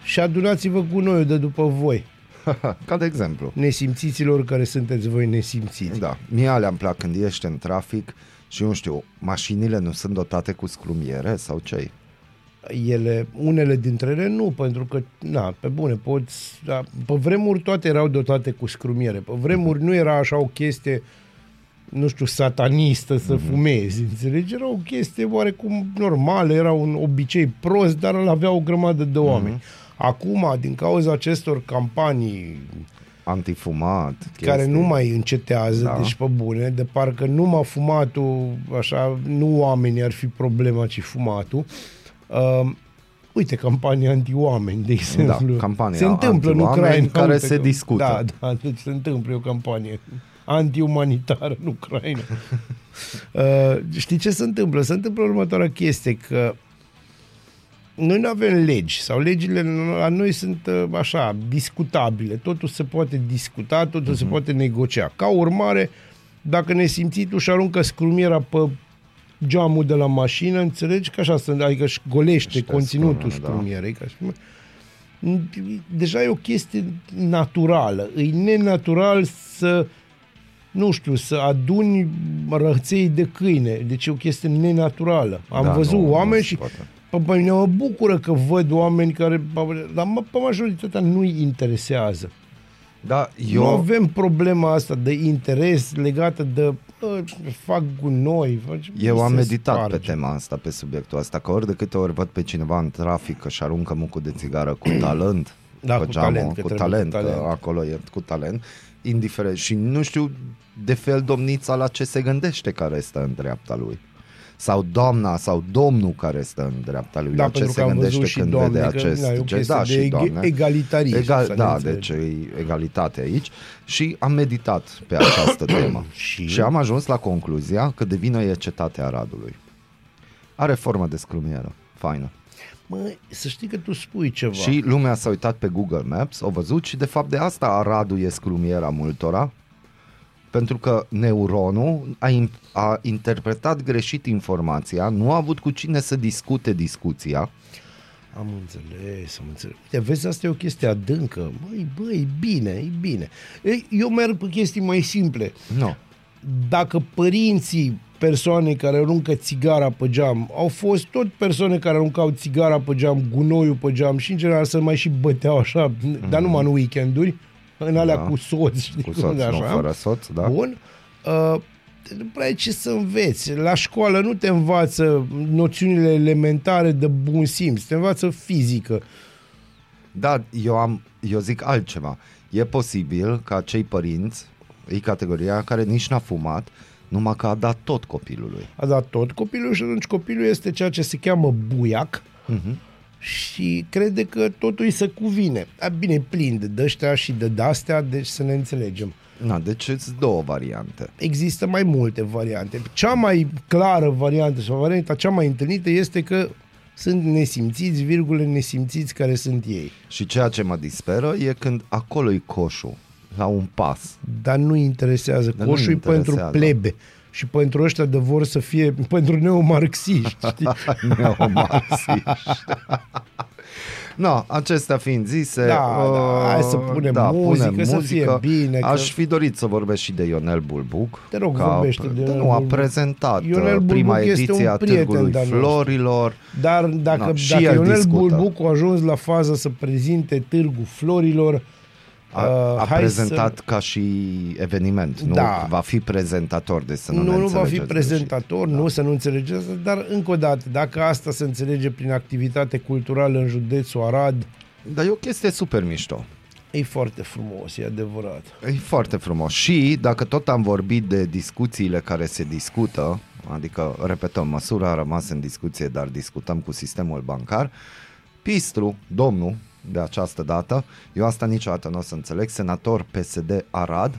și adunați-vă cu noi de după voi. Ca de exemplu. Nesimțiților care sunteți voi nesimțiți. Da, mie alea îmi plac când ești în trafic și nu știu, mașinile nu sunt dotate cu scrumiere sau ce Ele, unele dintre ele nu, pentru că, na, pe bune, poți... Da, pe vremuri toate erau dotate cu scrumiere. Pe vremuri nu era așa o chestie nu știu, satanistă să Mhm. fumezi, înțelegi? Era o chestie oarecum normală, era un obicei prost, dar îl avea o grămadă de oameni. Mhm. Acum, din cauza acestor campanii Antifumat. care chestii. nu mai încetează, Da. da. deci pe bune, de parcă numai fumatul, așa, nu oamenii ar fi problema, ci fumatul. Uh, uite, campania anti-oameni, de exemplu. Da, campania se întâmplă în anti-oameni Ucraina. care uite se că- discută. Da, da, deci se întâmplă o campanie anti-umanitară în Ucraina. uh, știi ce se întâmplă? Se întâmplă următoarea chestie, că noi nu avem legi sau legile la noi sunt uh, așa, discutabile. Totul se poate discuta, totul uh-huh. se poate negocia. Ca urmare, dacă nesimțitul își aruncă scrumiera pe geamul de la mașină, înțelegi că așa sunt, adică își golește Își conținutul scrumiere, da. scrumierei. Ca și cum- Deja e o chestie naturală. E nenatural să nu știu, să aduni răței de câine. Deci e o chestie nenaturală. Am Da, văzut nu- nu oameni se și poate. Pe pe mine mă bucură că văd oameni care... Dar mă- pe majoritatea nu-i interesează. Da, Eu... eu... Nu avem problema asta de interes legată de bă, fac gunoi. Fac, Eu am se meditat sparge. pe tema asta, pe subiectul ăsta, că ori de câte ori văd pe cineva în trafic că și aruncă mucul de țigară cu talent, Da, pe cu geamul, talent, că cu trebuie talent, cu că talent. acolo e cu talent, indiferent. Și nu știu de fel domnița la ce se gândește care stă în dreapta lui. Sau doamna sau domnul care stă în dreapta lui. Da, la ce pentru se că am gândește văzut și când doamne, vede că, acest da, e o gest. chestie Da, de și eg- doamne. egalitarism, să Egal, ne da, înțelegem. deci e egalitate aici și am meditat pe această temă. Și? și am ajuns la concluzia că de vină e cetatea Aradului. Are formă de scrumieră, faină. Mă, să știi că tu spui ceva. Și lumea s-a uitat pe Google Maps, au văzut și de fapt de asta Aradul e scrumiera multora, pentru că neuronul a, in- a interpretat greșit informația, nu a avut cu cine să discute discuția Am înțeles, am înțeles. Uite, vezi, asta e o chestie adâncă. Băi, băi, e bine, e bine. Ei, Eu merg pe chestii mai simple. Nu. Dacă părinții persoane care aruncă țigara pe geam au fost tot persoane care aruncau țigara pe geam, gunoiul pe geam și în general să mai și băteau așa, mm. dar numai în weekenduri, în alea Da. cu soț, știi Cu cum soț, de nu, așa. fără soț, da? Bun. Uh, nu prea ai ce să înveți. La școală nu te învață noțiunile elementare de bun simț, te învață fizică. Da, eu, am, eu zic altceva. E posibil ca cei părinți, e categoria care nici n-a fumat, numai că a dat tot copilului. A dat tot copilul și atunci copilul este ceea ce se cheamă buiac Uh-huh. Și crede că totul îi se cuvine. A, bine, e plin de dăștia și de dastea, deci să ne înțelegem. Na, deci sunt două variante. Există mai multe variante. Cea mai clară variantă sau varianta cea mai întâlnită este că sunt nesimțiți, virgule nesimțiți care sunt ei. Și ceea ce mă disperă e când acolo e coșul, la un pas. Dar nu interesează. Dar nu Coșul e interesează. pentru plebe și pentru ăștia de vor să fie pentru neomarxiști. Știi? Neomarxiști. No, acestea fiind zise, Da, uh, da, hai să punem muzică, să fie bine, că- Aș fi dorit să vorbesc și de Ionel Bulbuc. Te rog, ca- vorbește de de Ionel Nu, a Bulbuc. prezentat Ionel uh, prima Bulbuc este ediție un a prieten Târgului de-al nostru. Florilor. Dar dacă, No, și dacă el Ionel discută. Bulbuc a ajuns la faza să prezinte Târgul Florilor, A, uh, a hai prezentat să... ca și eveniment, nu Da. va fi prezentator, de să nu, Nu, ne nu va fi înțelegeți prezentator, greșit. nu să nu înțelegeți, dar încă o dată, dacă asta se înțelege prin activitate culturală în județul Arad, Dar e o chestie super mișto. e foarte frumos, e adevărat. E foarte frumos. Și dacă tot am vorbit de discuțiile care se discută, adică, repetăm, măsura a rămas în discuție, dar discutăm cu sistemul bancar, Pistru, domnul, de această dată, eu asta niciodată nu o să înțeleg, senator PSD Arad,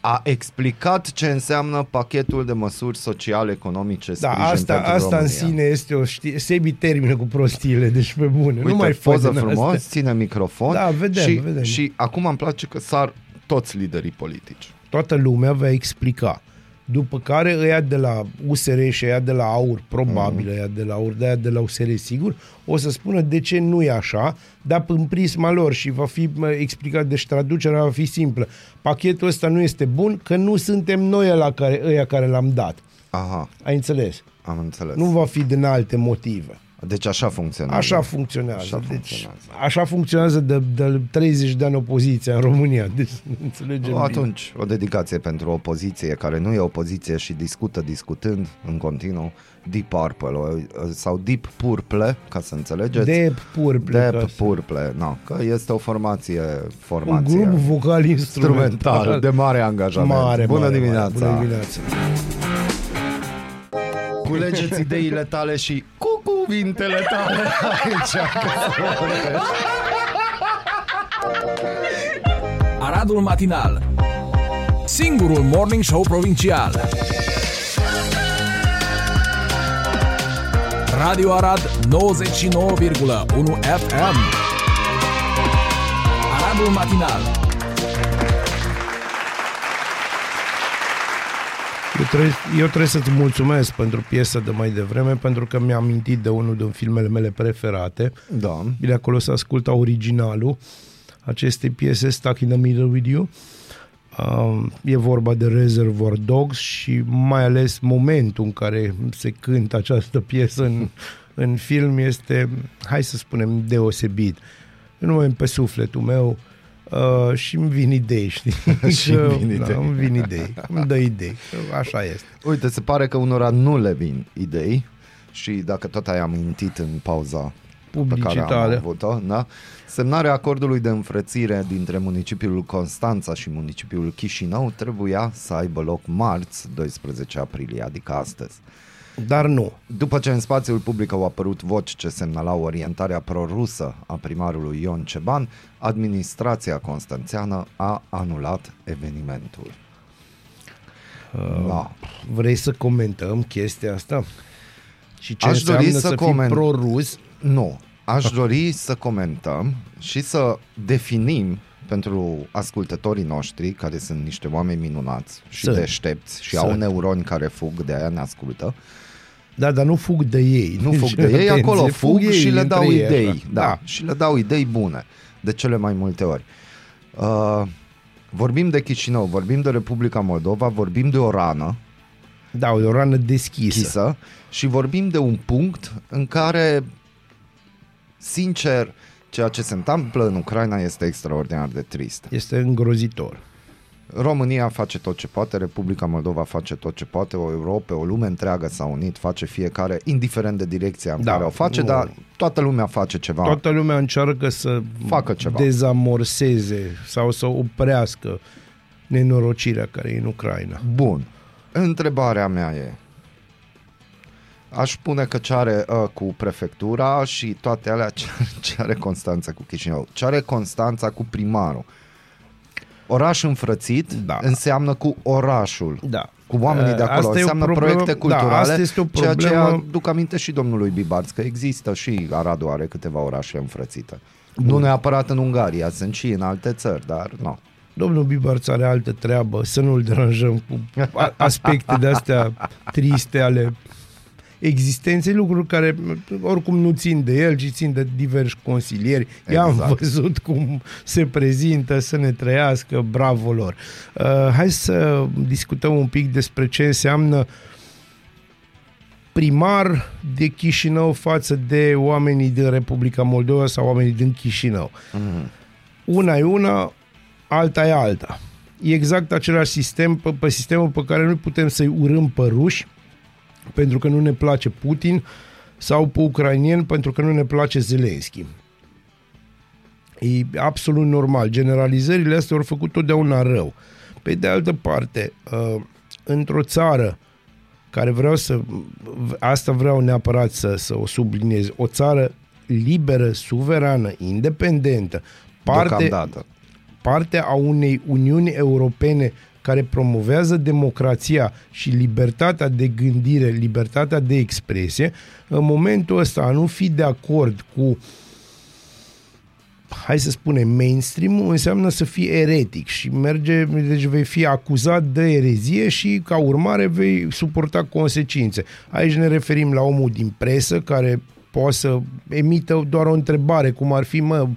a explicat ce înseamnă pachetul de măsuri sociale-economice Da, sprijin asta, pentru asta în România. sine este o știe, Sebi termină cu prostiile, deci pe bune. Uite, nu mai fă poză din frumos, astea. ține microfon Da, vedem, și, vedem. și acum îmi place că sar toți liderii politici. Toată lumea va explica. După care ăia de la USR și ăia de la AUR, probabil ăia de la AUR, de aia de la USR sigur, o să spună de ce nu e așa, dar în prisma lor și va fi mă, explicat, deci traducerea va fi simplă. Pachetul ăsta nu este bun, că nu suntem noi la care, ăia care l-am dat. Aha, Ai înțeles? am înțeles. Nu va fi din alte motive. Deci așa funcționează. Așa funcționează. Așa deci, funcționează. așa funcționează de, de 30 de ani opoziția în România. Deci înțelegem O, bine. atunci, o dedicație pentru opoziție care nu e opoziție și discută discutând în continuu Deep Purple o- sau Deep Purple, ca să înțelegeți. De purple. Deep ca- Purple, no, că este o formație, Un formație grup vocal instrumental. instrumental de mare angajament. Mare, Bună mare, dimineața! Mare. Bună dimineața! Culegeți ideile tale și cu cuvintele tale. Aici. Aradul Matinal. Singurul Morning Show Provincial. Radio Arad 99,1 FM Aradul Matinal trebuie, eu trebuie să-ți mulțumesc pentru piesa de mai devreme, pentru că mi-am amintit de unul din filmele mele preferate. Da. Bine, acolo să asculta originalul acestei piese, Stuck in the Middle with You. Um, e vorba de Reservoir Dogs și mai ales momentul în care se cântă această piesă în, în film este, hai să spunem, deosebit. Un moment pe sufletul meu uh, și îmi vin idei, știi? Și Că, îmi vin idei. Da, îmi vin idei. Îmi dă idei. Că Așa este. Uite, se pare că unora nu le vin idei și dacă tot ai amintit în pauza pe care am Publicitară. avut-o, da? semnarea acordului de înfrățire dintre municipiul Constanța și municipiul Chișinău trebuia să aibă loc marți, 12 aprilie, adică astăzi. Dar nu. După ce în spațiul public au apărut voci ce semnalau orientarea prorusă a primarului Ion Ceban, administrația constanțeană a anulat evenimentul. Da. Vrei să comentăm chestia asta? Și ce Aș înseamnă dori să să, fii coment- pro-rus? Nu. Aș dori să comentăm și să definim pentru ascultătorii noștri, care sunt niște oameni minunați și Sunt. deștepți și Sunt. au neuroni care fug, de aia ne ascultă, Da, dar nu fug de ei. Nu Deci, fug de ei, atenție, acolo fug ei și le între dau ei, idei. așa. Da, și le dau idei bune, de cele mai multe ori. Uh, vorbim de Chișinău, vorbim de Republica Moldova, vorbim de o rană Da, o rană deschisă. chisă și vorbim de un punct în care, sincer, ceea ce se întâmplă în Ucraina este extraordinar de trist. Este îngrozitor. România face tot ce poate, Republica Moldova face tot ce poate, o Europa, o lume întreagă s-a unit, face fiecare, indiferent de direcția în Da, care o face, nu- dar toată lumea face ceva. Toată lumea încearcă să Facă ceva. dezamorseze sau să oprească nenorocirea care e în Ucraina. Bun. Întrebarea mea e, aș spune că ce are uh, cu prefectura și toate alea, ce, ce are Constanța cu Chișinău? Ce are Constanța cu primarul? Oraș înfrățit Da. înseamnă cu orașul. Da. Cu oamenii de Uh, acolo, asta e o înseamnă problemă- proiecte da, culturale, asta este o ceea ce problemă- aduc aminte și domnului Bibarț, că există și Aradu are câteva orașe înfrățite. Nu neapărat în Ungaria, sunt și în alte țări, dar nu. Domnul Bibarț are altă treabă, să nu-l deranjăm cu a- aspecte de astea triste ale existenței, lucruri care oricum nu țin de el, ci țin de diversi consilieri. I-am Exact. văzut cum se prezintă, să ne trăiască, bravo lor. Uh, hai să discutăm un pic despre ce înseamnă primar de Chișinău față de oamenii din Republica Moldova sau oamenii din Chișinău. Una e una, alta e alta. E exact același sistem, pe, pe sistemul pe care nu putem să-i urâm pe ruși, pentru că nu ne place Putin, sau pe ucrainieni, pentru că nu ne place Zelenski. E absolut normal. Generalizările astea au făcut totdeauna rău. Pe de altă parte, uh, într-o țară care vreau să... Asta vreau neapărat să, să o subliniez. O țară liberă, suverană, independentă, parte, Deocamdată. parte a unei Uniuni Europene care promovează democrația și libertatea de gândire, libertatea de expresie, în momentul ăsta a nu fi de acord cu hai să spunem, mainstream înseamnă să fii eretic și merge, deci vei fi acuzat de erezie și ca urmare vei suporta consecințe. Aici ne referim la omul din presă care poate să emită doar o întrebare, cum ar fi, mă,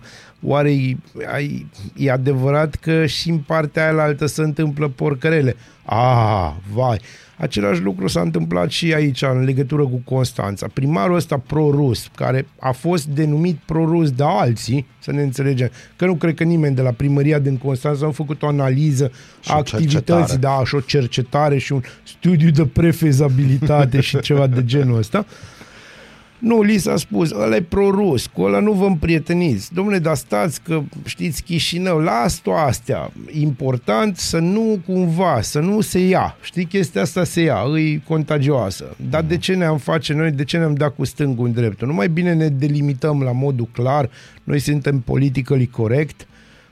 oare e, ai, e adevărat că și în partea aia la altă se întâmplă porcărele? Ah, vai! Același lucru s-a întâmplat și aici în legătură cu Constanța. Primarul ăsta pro-rus, care a fost denumit pro-rus de alții, să ne înțelegem, că nu cred că nimeni de la primăria din Constanța a făcut o analiză Și a o activității, cercetare. da, și o cercetare și un studiu de prefezabilitate și ceva de genul ăsta. Nu, li s-a spus, ăla e pro-rus, cu ăla nu vă împrieteniți. Domnule, dar stați că, știți, Chișinău, las tu astea. Important să nu cumva, să nu se ia. Știi, chestia asta se ia, îi contagioasă. Dar de ce ne-am face noi, de ce ne-am dat cu stângul în dreptul? Nu mai bine ne delimităm la modul clar, noi suntem politically corect,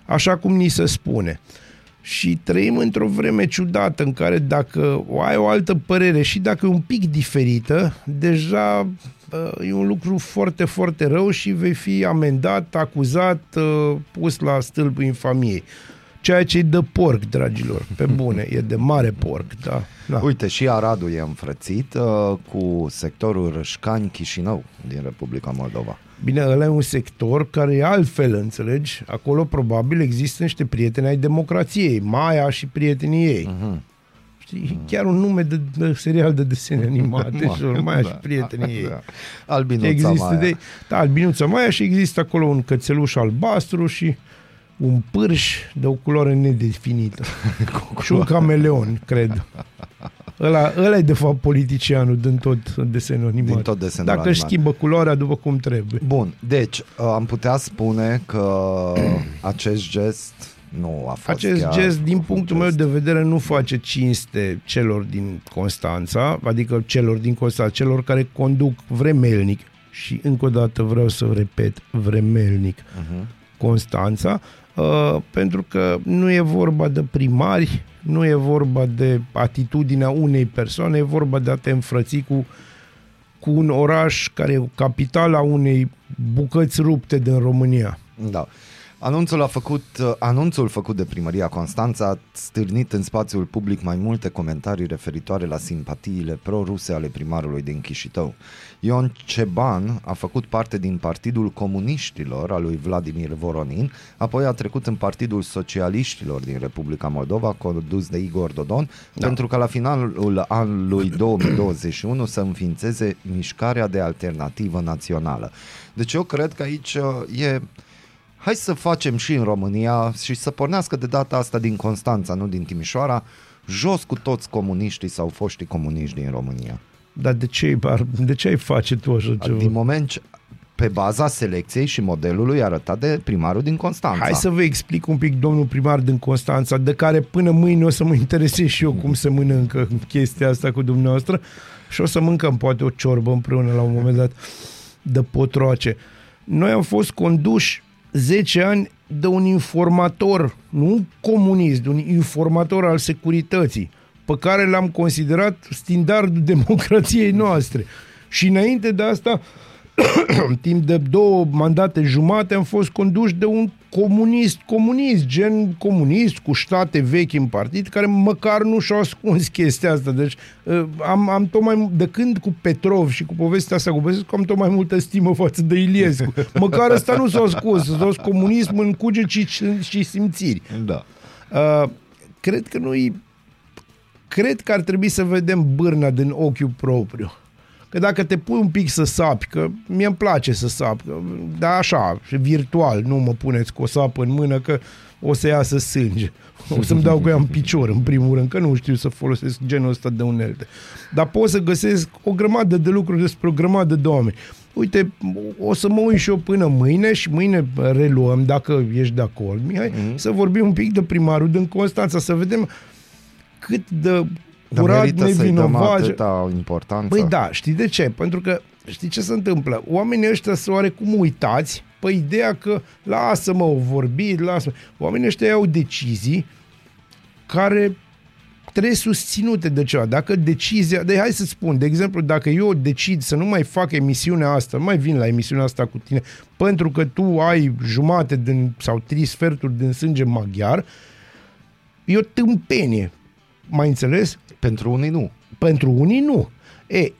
așa cum ni se spune. Și trăim într-o vreme ciudată în care dacă ai o altă părere și dacă e un pic diferită, deja uh, e un lucru foarte, foarte rău și vei fi amendat, acuzat, uh, pus la stâlpul infamiei. Ceea ce e de porc, dragilor, pe bune, e de mare porc, da. da. Uite, și Aradul e înfrățit uh, cu sectorul Rășcani-Chișinău din Republica Moldova. Bine, ăla e un sector care e altfel, înțelegi? Acolo probabil există niște prieteni ai democrației, Maia și prietenii ei. Mhm. Știi, chiar un nume de, de serial de desene animate, Ma- jur, Maia da, și prietenii ei. Da. Albinuța Există Maia. de, da, albinuța Maia și există acolo un cățeluș albastru și un pârș de o culoare nedefinită. și un cameleon, cred. Ăla, ăla e de fapt politicianul din tot desenul animat. Din tot desenul Dacă își animat. schimbă culoarea după cum trebuie. Bun, deci uh, am putea spune că acest gest nu a fost Acest chiar gest, din un punctul meu gest. de vedere, nu face cinste celor din Constanța, adică celor din Constanța, celor care conduc vremelnic, și încă o dată vreau să repet, vremelnic, Mhm. Constanța, uh, pentru că nu e vorba de primari, nu e vorba de atitudinea unei persoane, e vorba de a te înfrăți cu, cu un oraș care e capitala unei bucăți rupte din România. Da. Anunțul, a făcut, anunțul făcut de primăria Constanța a stârnit în spațiul public mai multe comentarii referitoare la simpatiile pro-ruse ale primarului din Chișinău. Ion Ceban a făcut parte din Partidul Comuniștilor al lui Vladimir Voronin, apoi a trecut în Partidul Socialiștilor din Republica Moldova, condus de Igor Dodon, da. pentru ca la finalul anului 2021 să înființeze mișcarea de alternativă națională. Deci eu cred că aici uh, e hai să facem și în România și să pornească de data asta din Constanța, nu din Timișoara, jos cu toți comuniștii sau foștii comuniști din România. Dar de ce, de ce ai face tu așa ceva? Din moment ce pe baza selecției și modelului arătat de primarul din Constanța. Hai să vă explic un pic, domnul primar din Constanța, de care până mâine o să mă interesez și eu cum se mănâncă chestia asta cu dumneavoastră și o să mâncăm poate o ciorbă împreună la un moment dat de potroace. Noi am fost conduși 10 ani de un informator, nu comunist, de un informator al securității, pe care l-am considerat standardul democrației noastre. Și înainte de asta, timp de două mandate jumate, am fost conduși de un comunist, comunist, gen comunist, cu state vechi în partid, care măcar nu și-au ascuns chestia asta. Deci uh, am, am tot mai, de când cu Petrov și cu povestea asta cu Băsescu, am tot mai multă stimă față de Iliescu. Măcar ăsta nu s-a ascuns, s-a ascuns comunism în cuget și, și simțiri. Da. Uh, cred că noi cred că ar trebui să vedem bârna din ochiul propriu. Că dacă te pui un pic să sapi, că mie îmi place să sap, că, dar așa, virtual, nu mă puneți cu o sapă în mână, că o să iasă sânge. O să-mi dau cu ea în picior, în primul rând, că nu știu să folosesc genul ăsta de unelte. Dar pot să găsesc o grămadă de lucruri despre o grămadă de oameni. Uite, o să mă uit și eu până mâine și mâine reluăm, dacă ești de acord, Mihai, mm-hmm. să vorbim un pic de primarul din Constanța, să vedem cât de curat, nevinovat. atâta importanță. Păi da, știi de ce? Pentru că știi ce se întâmplă? Oamenii ăștia sunt oarecum uitați pe ideea că lasă-mă, o vorbi, lasă Oamenii ăștia iau decizii care trebuie susținute de ceva. Dacă decizia, de hai să spun, de exemplu, dacă eu decid să nu mai fac emisiunea asta, nu mai vin la emisiunea asta cu tine, pentru că tu ai jumate din, sau trei sferturi din sânge maghiar, e o tâmpenie. Mai înțeles? Pentru unii nu. Pentru unii nu. E,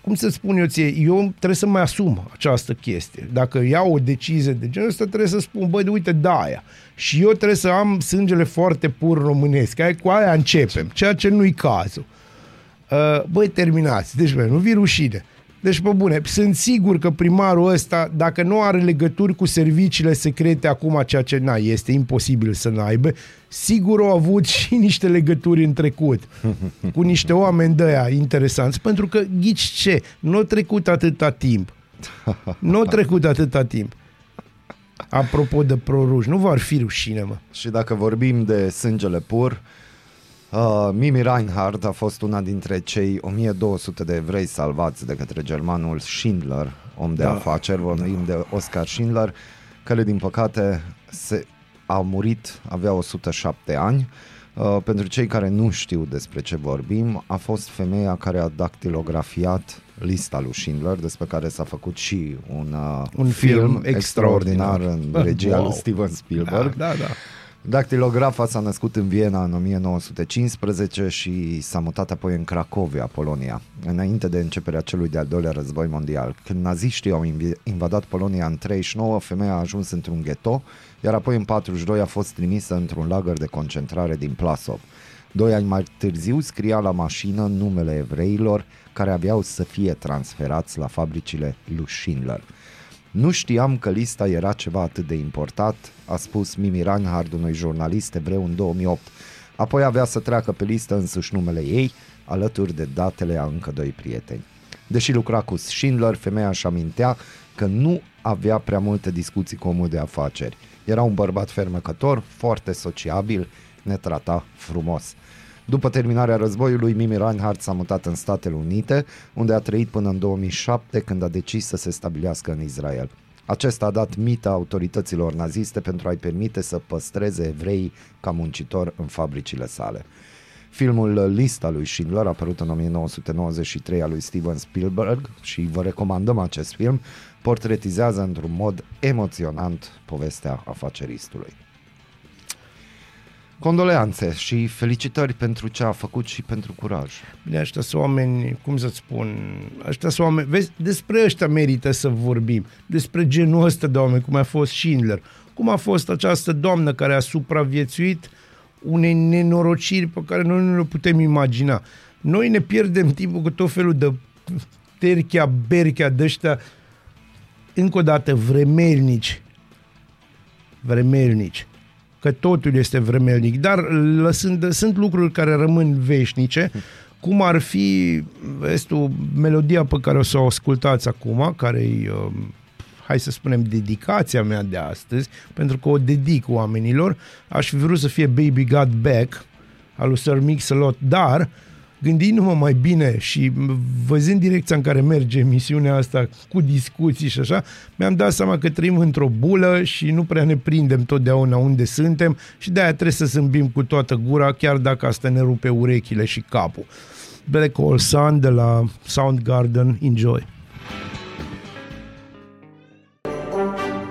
cum să spun eu ție, eu trebuie să mai asum această chestie. Dacă iau o decizie de genul ăsta, trebuie să spun, băi, uite, da aia. Și eu trebuie să am sângele foarte pur românesc. Aia, cu aia începem, ceea ce nu-i cazul. Uh, băi, terminați. Deci, băi, nu vi rușine. Deci, pe bune, sunt sigur că primarul ăsta, dacă nu are legături cu serviciile secrete acum, ceea ce n este imposibil să n-aibă, sigur au avut și niște legături în trecut cu niște oameni de aia interesanți, pentru că, ghici ce, nu a trecut atâta timp. Nu a trecut atâta timp. Apropo de proruși, nu v-ar fi rușine, mă. Și dacă vorbim de sângele pur, Uh, Mimi Reinhardt a fost una dintre cei 1200 de evrei salvați de către germanul Schindler, om de da. afaceri, vorbim da. de Oscar Schindler, care din păcate se, a murit, avea 107 ani. Uh, pentru cei care nu știu despre ce vorbim, a fost femeia care a dactilografiat lista lui Schindler, despre care s-a făcut și un, uh, un film, film extraordinar, extraordinar în regia wow. lui Steven Spielberg. Da, da, da. Dactilografa s-a născut în Viena în 1915 și s-a mutat apoi în Cracovia, Polonia, înainte de începerea celui de-al doilea război mondial. Când naziștii au invadat Polonia în 39, femeia a ajuns într-un ghetto, iar apoi în 42 a fost trimisă într-un lagăr de concentrare din Plasov. Doi ani mai târziu scria la mașină numele evreilor care aveau să fie transferați la fabricile lui Schindler. Nu știam că lista era ceva atât de important, a spus Mimi Reinhard unui jurnalist evreu în 2008. Apoi avea să treacă pe listă însuși numele ei, alături de datele a încă doi prieteni. Deși lucra cu Schindler, femeia își amintea că nu avea prea multe discuții cu omul de afaceri. Era un bărbat fermecător, foarte sociabil, ne trata frumos. După terminarea războiului, Mimi Reinhardt s-a mutat în Statele Unite, unde a trăit până în 2007, când a decis să se stabilească în Israel. Acesta a dat mită autorităților naziste pentru a-i permite să păstreze evrei ca muncitor în fabricile sale. Filmul Lista lui Schindler, apărut în 1993 al lui Steven Spielberg și vă recomandăm acest film, portretizează într-un mod emoționant povestea afaceristului. Condoleanțe și felicitări pentru ce a făcut și pentru curaj. Bine, ăștia sunt oameni, cum să-ți spun, ăștia sunt oameni, vezi, despre ăștia merită să vorbim, despre genul ăsta de oameni, cum a fost Schindler, cum a fost această doamnă care a supraviețuit unei nenorociri pe care noi nu le putem imagina. Noi ne pierdem timpul cu tot felul de terchea, berchea de ăștia, încă o dată, vremelnici. Vremelnici că totul este vremelnic, dar lăsând, sunt lucruri care rămân veșnice, cum ar fi, vezi tu, melodia pe care o să o ascultați acum, care e, hai să spunem, dedicația mea de astăzi, pentru că o dedic oamenilor, aș fi vrut să fie Baby Got Back, al lui Sir Mix-a-Lot, dar uh, gândindu-mă mai bine și văzând direcția în care merge emisiunea asta cu discuții și așa, mi-am dat seama că trăim într-o bulă și nu prea ne prindem totdeauna unde suntem și de-aia trebuie să zâmbim cu toată gura, chiar dacă asta ne rupe urechile și capul. Black Hole Sun de la Soundgarden, enjoy!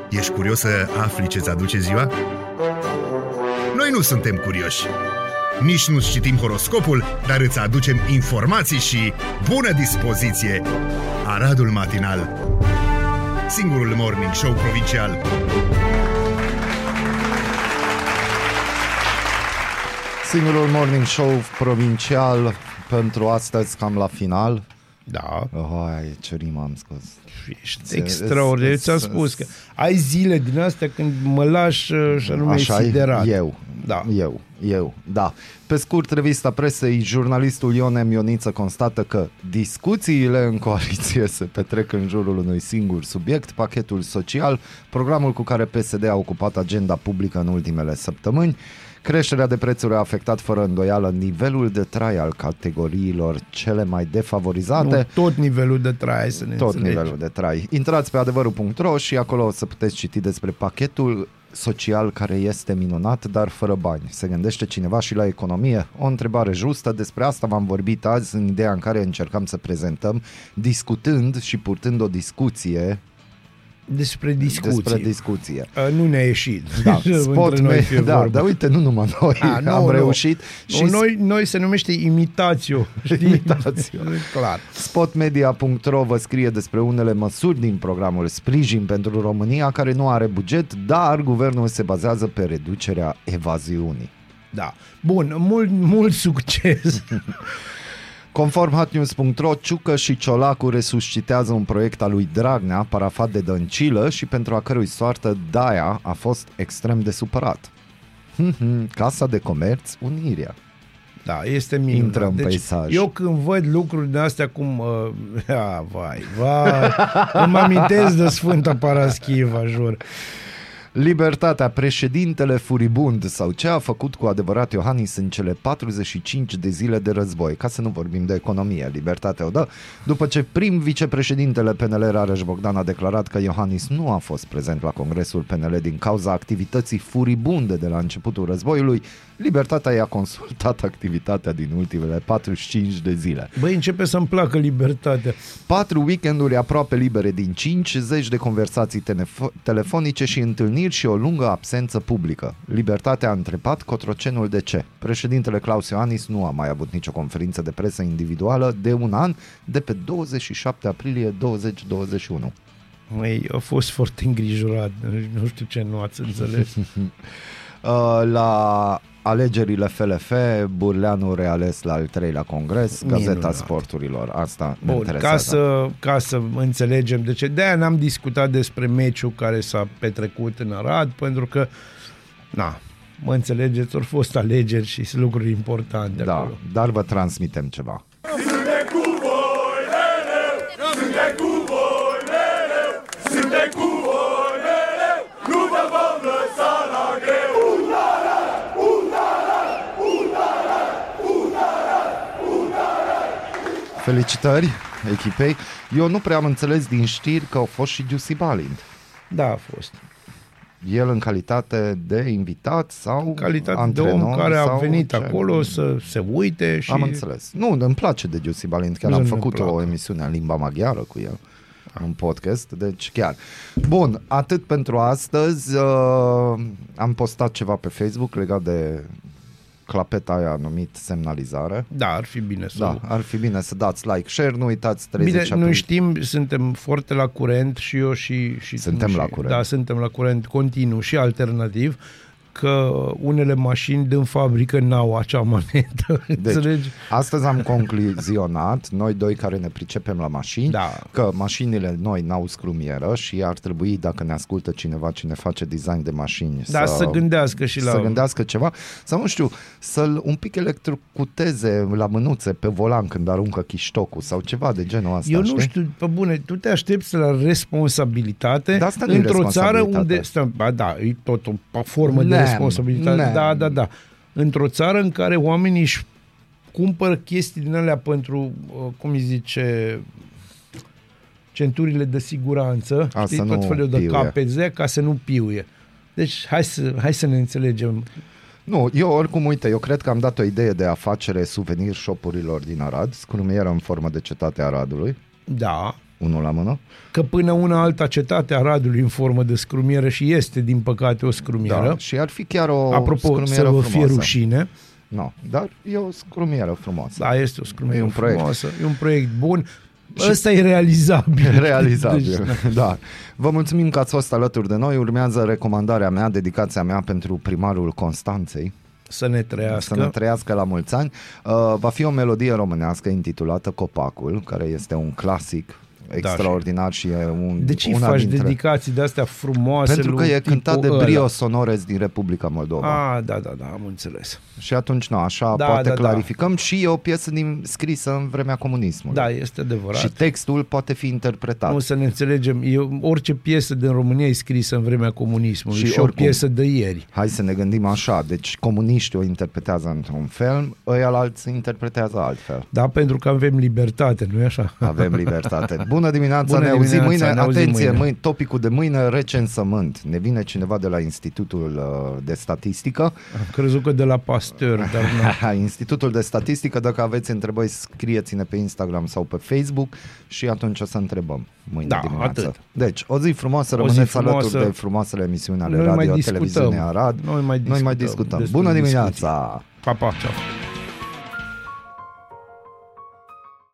Ești curios să afli ce-ți aduce ziua? Noi nu suntem curioși. Nici nu citim horoscopul, dar îți aducem informații și bună dispoziție! Aradul Matinal Singurul Morning Show Provincial Singurul Morning Show Provincial pentru astăzi cam la final. Da. Oh, ce rimă am scos. Ești extraordinar. Ți-am spus că ai zile din astea când mă lași uh, și anume Așa siderat. eu. Da. Eu, eu, da. Pe scurt, revista presei, jurnalistul Ion Ioniță constată că discuțiile în coaliție se petrec în jurul unui singur subiect, pachetul social, programul cu care PSD a ocupat agenda publică în ultimele săptămâni. Creșterea de prețuri a afectat fără îndoială nivelul de trai al categoriilor cele mai defavorizate. Nu, tot nivelul de trai să ne Tot înțelegi. nivelul de trai. Intrați pe adevărul.ro și acolo o să puteți citi despre pachetul social care este minunat, dar fără bani. Se gândește cineva și la economie? O întrebare justă, despre asta v-am vorbit azi în ideea în care încercam să prezentăm, discutând și purtând o discuție Despre discuții. despre discuție. Uh, nu ne-a ieșit. Da, Între spot noi me- fie da, vorba. dar uite, nu numai noi A, nu, am nu. reușit și Nu, noi, noi se numește imitațiu. Știi? Imitațiu. Clar. Spotmedia.ro vă scrie despre unele măsuri din programul Sprijin pentru România care nu are buget, dar guvernul se bazează pe reducerea evaziunii. Da. Bun, mult, mult succes. Conform hotnews.ro, Ciucă și Ciolacu resuscitează un proiect al lui Dragnea, parafat de Dăncilă și pentru a cărui soartă Daia a fost extrem de supărat. Casa de Comerț Unirea. Da, este minunat. Intră în deci, peisaj. Eu când văd lucruri de astea cum... Uh, a, vai, vai, îmi amintesc de Sfânta Paraschiva, jur. Libertatea, președintele furibund sau ce a făcut cu adevărat Iohannis în cele 45 de zile de război, ca să nu vorbim de economie, libertatea o dă, după ce prim vicepreședintele PNL Rareș Bogdan a declarat că Iohannis nu a fost prezent la congresul PNL din cauza activității furibunde de la începutul războiului, Libertatea i-a consultat activitatea din ultimele 45 de zile. Băi, începe să-mi placă libertatea. Patru weekenduri aproape libere din 5, zeci de conversații telefo- telefonice și întâlniri și o lungă absență publică. Libertatea a întrebat Cotrocenul de ce. Președintele Claus Ioannis nu a mai avut nicio conferință de presă individuală de un an, de pe 27 aprilie 2021. Măi, a fost foarte îngrijorat. Nu știu ce nu ați înțeles. Uh, La alegerile FLF, Burleanu reales la al treilea congres, Gazeta Minunat. Sporturilor. Asta ne Bun, interesează. ca să, ca să înțelegem de ce. De-aia n-am discutat despre meciul care s-a petrecut în Arad, pentru că, na, mă înțelegeți, au fost alegeri și sunt lucruri importante Da, acolo. dar vă transmitem ceva. Suntem cu voi mereu, suntem cu voi mereu, suntem cu voi mereu, nu vă vom lăsa la greu. Felicitări echipei. Eu nu prea am înțeles din știri că au fost și Giussi Balint. Da, a fost. El în calitate de invitat sau În calitate antrenor, de om care a sau venit ce? acolo să se uite și... Am înțeles. Nu, îmi place de Giussi Balint. Chiar Nu am ne făcut plac. o emisiune în limba maghiară cu el. Un podcast, deci chiar. Bun, atât pentru astăzi. Uh, am postat ceva pe Facebook legat de clapeta aia numit semnalizare. Da, ar fi bine să... Da, ar fi bine să dați like, share, nu uitați 30 Bine, aprilie. noi știm, suntem foarte la curent și eu și, și tu Suntem și, la curent. Da, suntem la curent continuu și alternativ că unele mașini din fabrică n-au acea manetă, Deci, înțelegi? astăzi am concluzionat, noi doi care ne pricepem la mașini, Da. că mașinile noi n-au scrumieră și ar trebui, dacă ne ascultă cineva cine face design de mașini, Da, să, gândească și la... să gândească ceva, sau nu știu, să-l un pic electrocuteze la mânuțe pe volan când aruncă chiștocul sau ceva de genul ăsta, Eu nu știi? știu, pe bune, tu te aștepți la responsabilitate Dar asta nu e într-o țară responsabilitate. unde... Stă, ba, da, e tot o o formă de Nem, responsabilitate. nem. Da, da, da. Într-o țară în care oamenii își cumpără chestii din alea pentru, uh, cum îi zice, centurile de siguranță, A, știi, să tot nu felul de piuie. capeze ca să nu piuie. Deci hai să, hai să ne înțelegem. Nu, eu oricum, uite, eu cred că am dat o idee de afacere suvenir shopurilor din Arad, scrumieră în formă de cetate Aradului, Da, unul la mână. că până una alta cetate a Radului în formă de scrumieră și este, din păcate, o scrumieră. Da, și ar fi chiar o Apropo, să scrumieră vă fie frumoasă. rușine. Nu, dar e o scrumieră frumoasă. Da, este o scrumieră E un proiect. frumoasă, e un proiect bun. Ăsta e realizabil. Realizabil, Deci, da. Vă mulțumim că ați fost alături de noi. Urmează recomandarea mea, dedicația mea pentru primarul Constanței. să ne trăiască. Să ne trăiască la mulți ani. Uh, va fi o melodie românească intitulată Copacul, care este un clasic extraordinar și e un, de ce una faci dintre... dedicații de astea frumoase? Pentru că lui e cântat de tipul ăla? Brio Sonores din Republica Moldova. Ah, da, da, da, am înțeles. Și atunci, nu, așa Da, poate da, da. clarificăm și e o piesă din, scrisă în vremea comunismului. Da, este adevărat. și textul poate fi interpretat. Nu să ne înțelegem, e, orice piesă din România e scrisă în vremea comunismului Și și, și o oricum. piesă de ieri. Hai să ne gândim așa, deci comuniștii o interpretează într-un fel, ăia alții interpretează altfel. Da, pentru că avem libertate, nu-i așa? Avem libertate. Bună dimineața, Bună ne auzim dimineața, mâine. ne auzim Atenție, mâine. mâine. topicul de mâine, recensământ. Ne vine cineva de la Institutul uh, de Statistică. Am crezut că de la Pasteur, dar nu. Institutul de Statistică, dacă aveți întrebări, scrieți-ne pe Instagram sau pe Facebook și atunci o să întrebăm mâine Da, dimineață. atât. Deci, o zi frumoasă, O zi rămâneți frumoasă. alături de frumoasele emisiuni ale Noi mai Radio discutăm. Televiziunea Arad. Noi mai Noi mai discutăm discutăm. despre Bună discuții. dimineața! Pa, pa, ceau.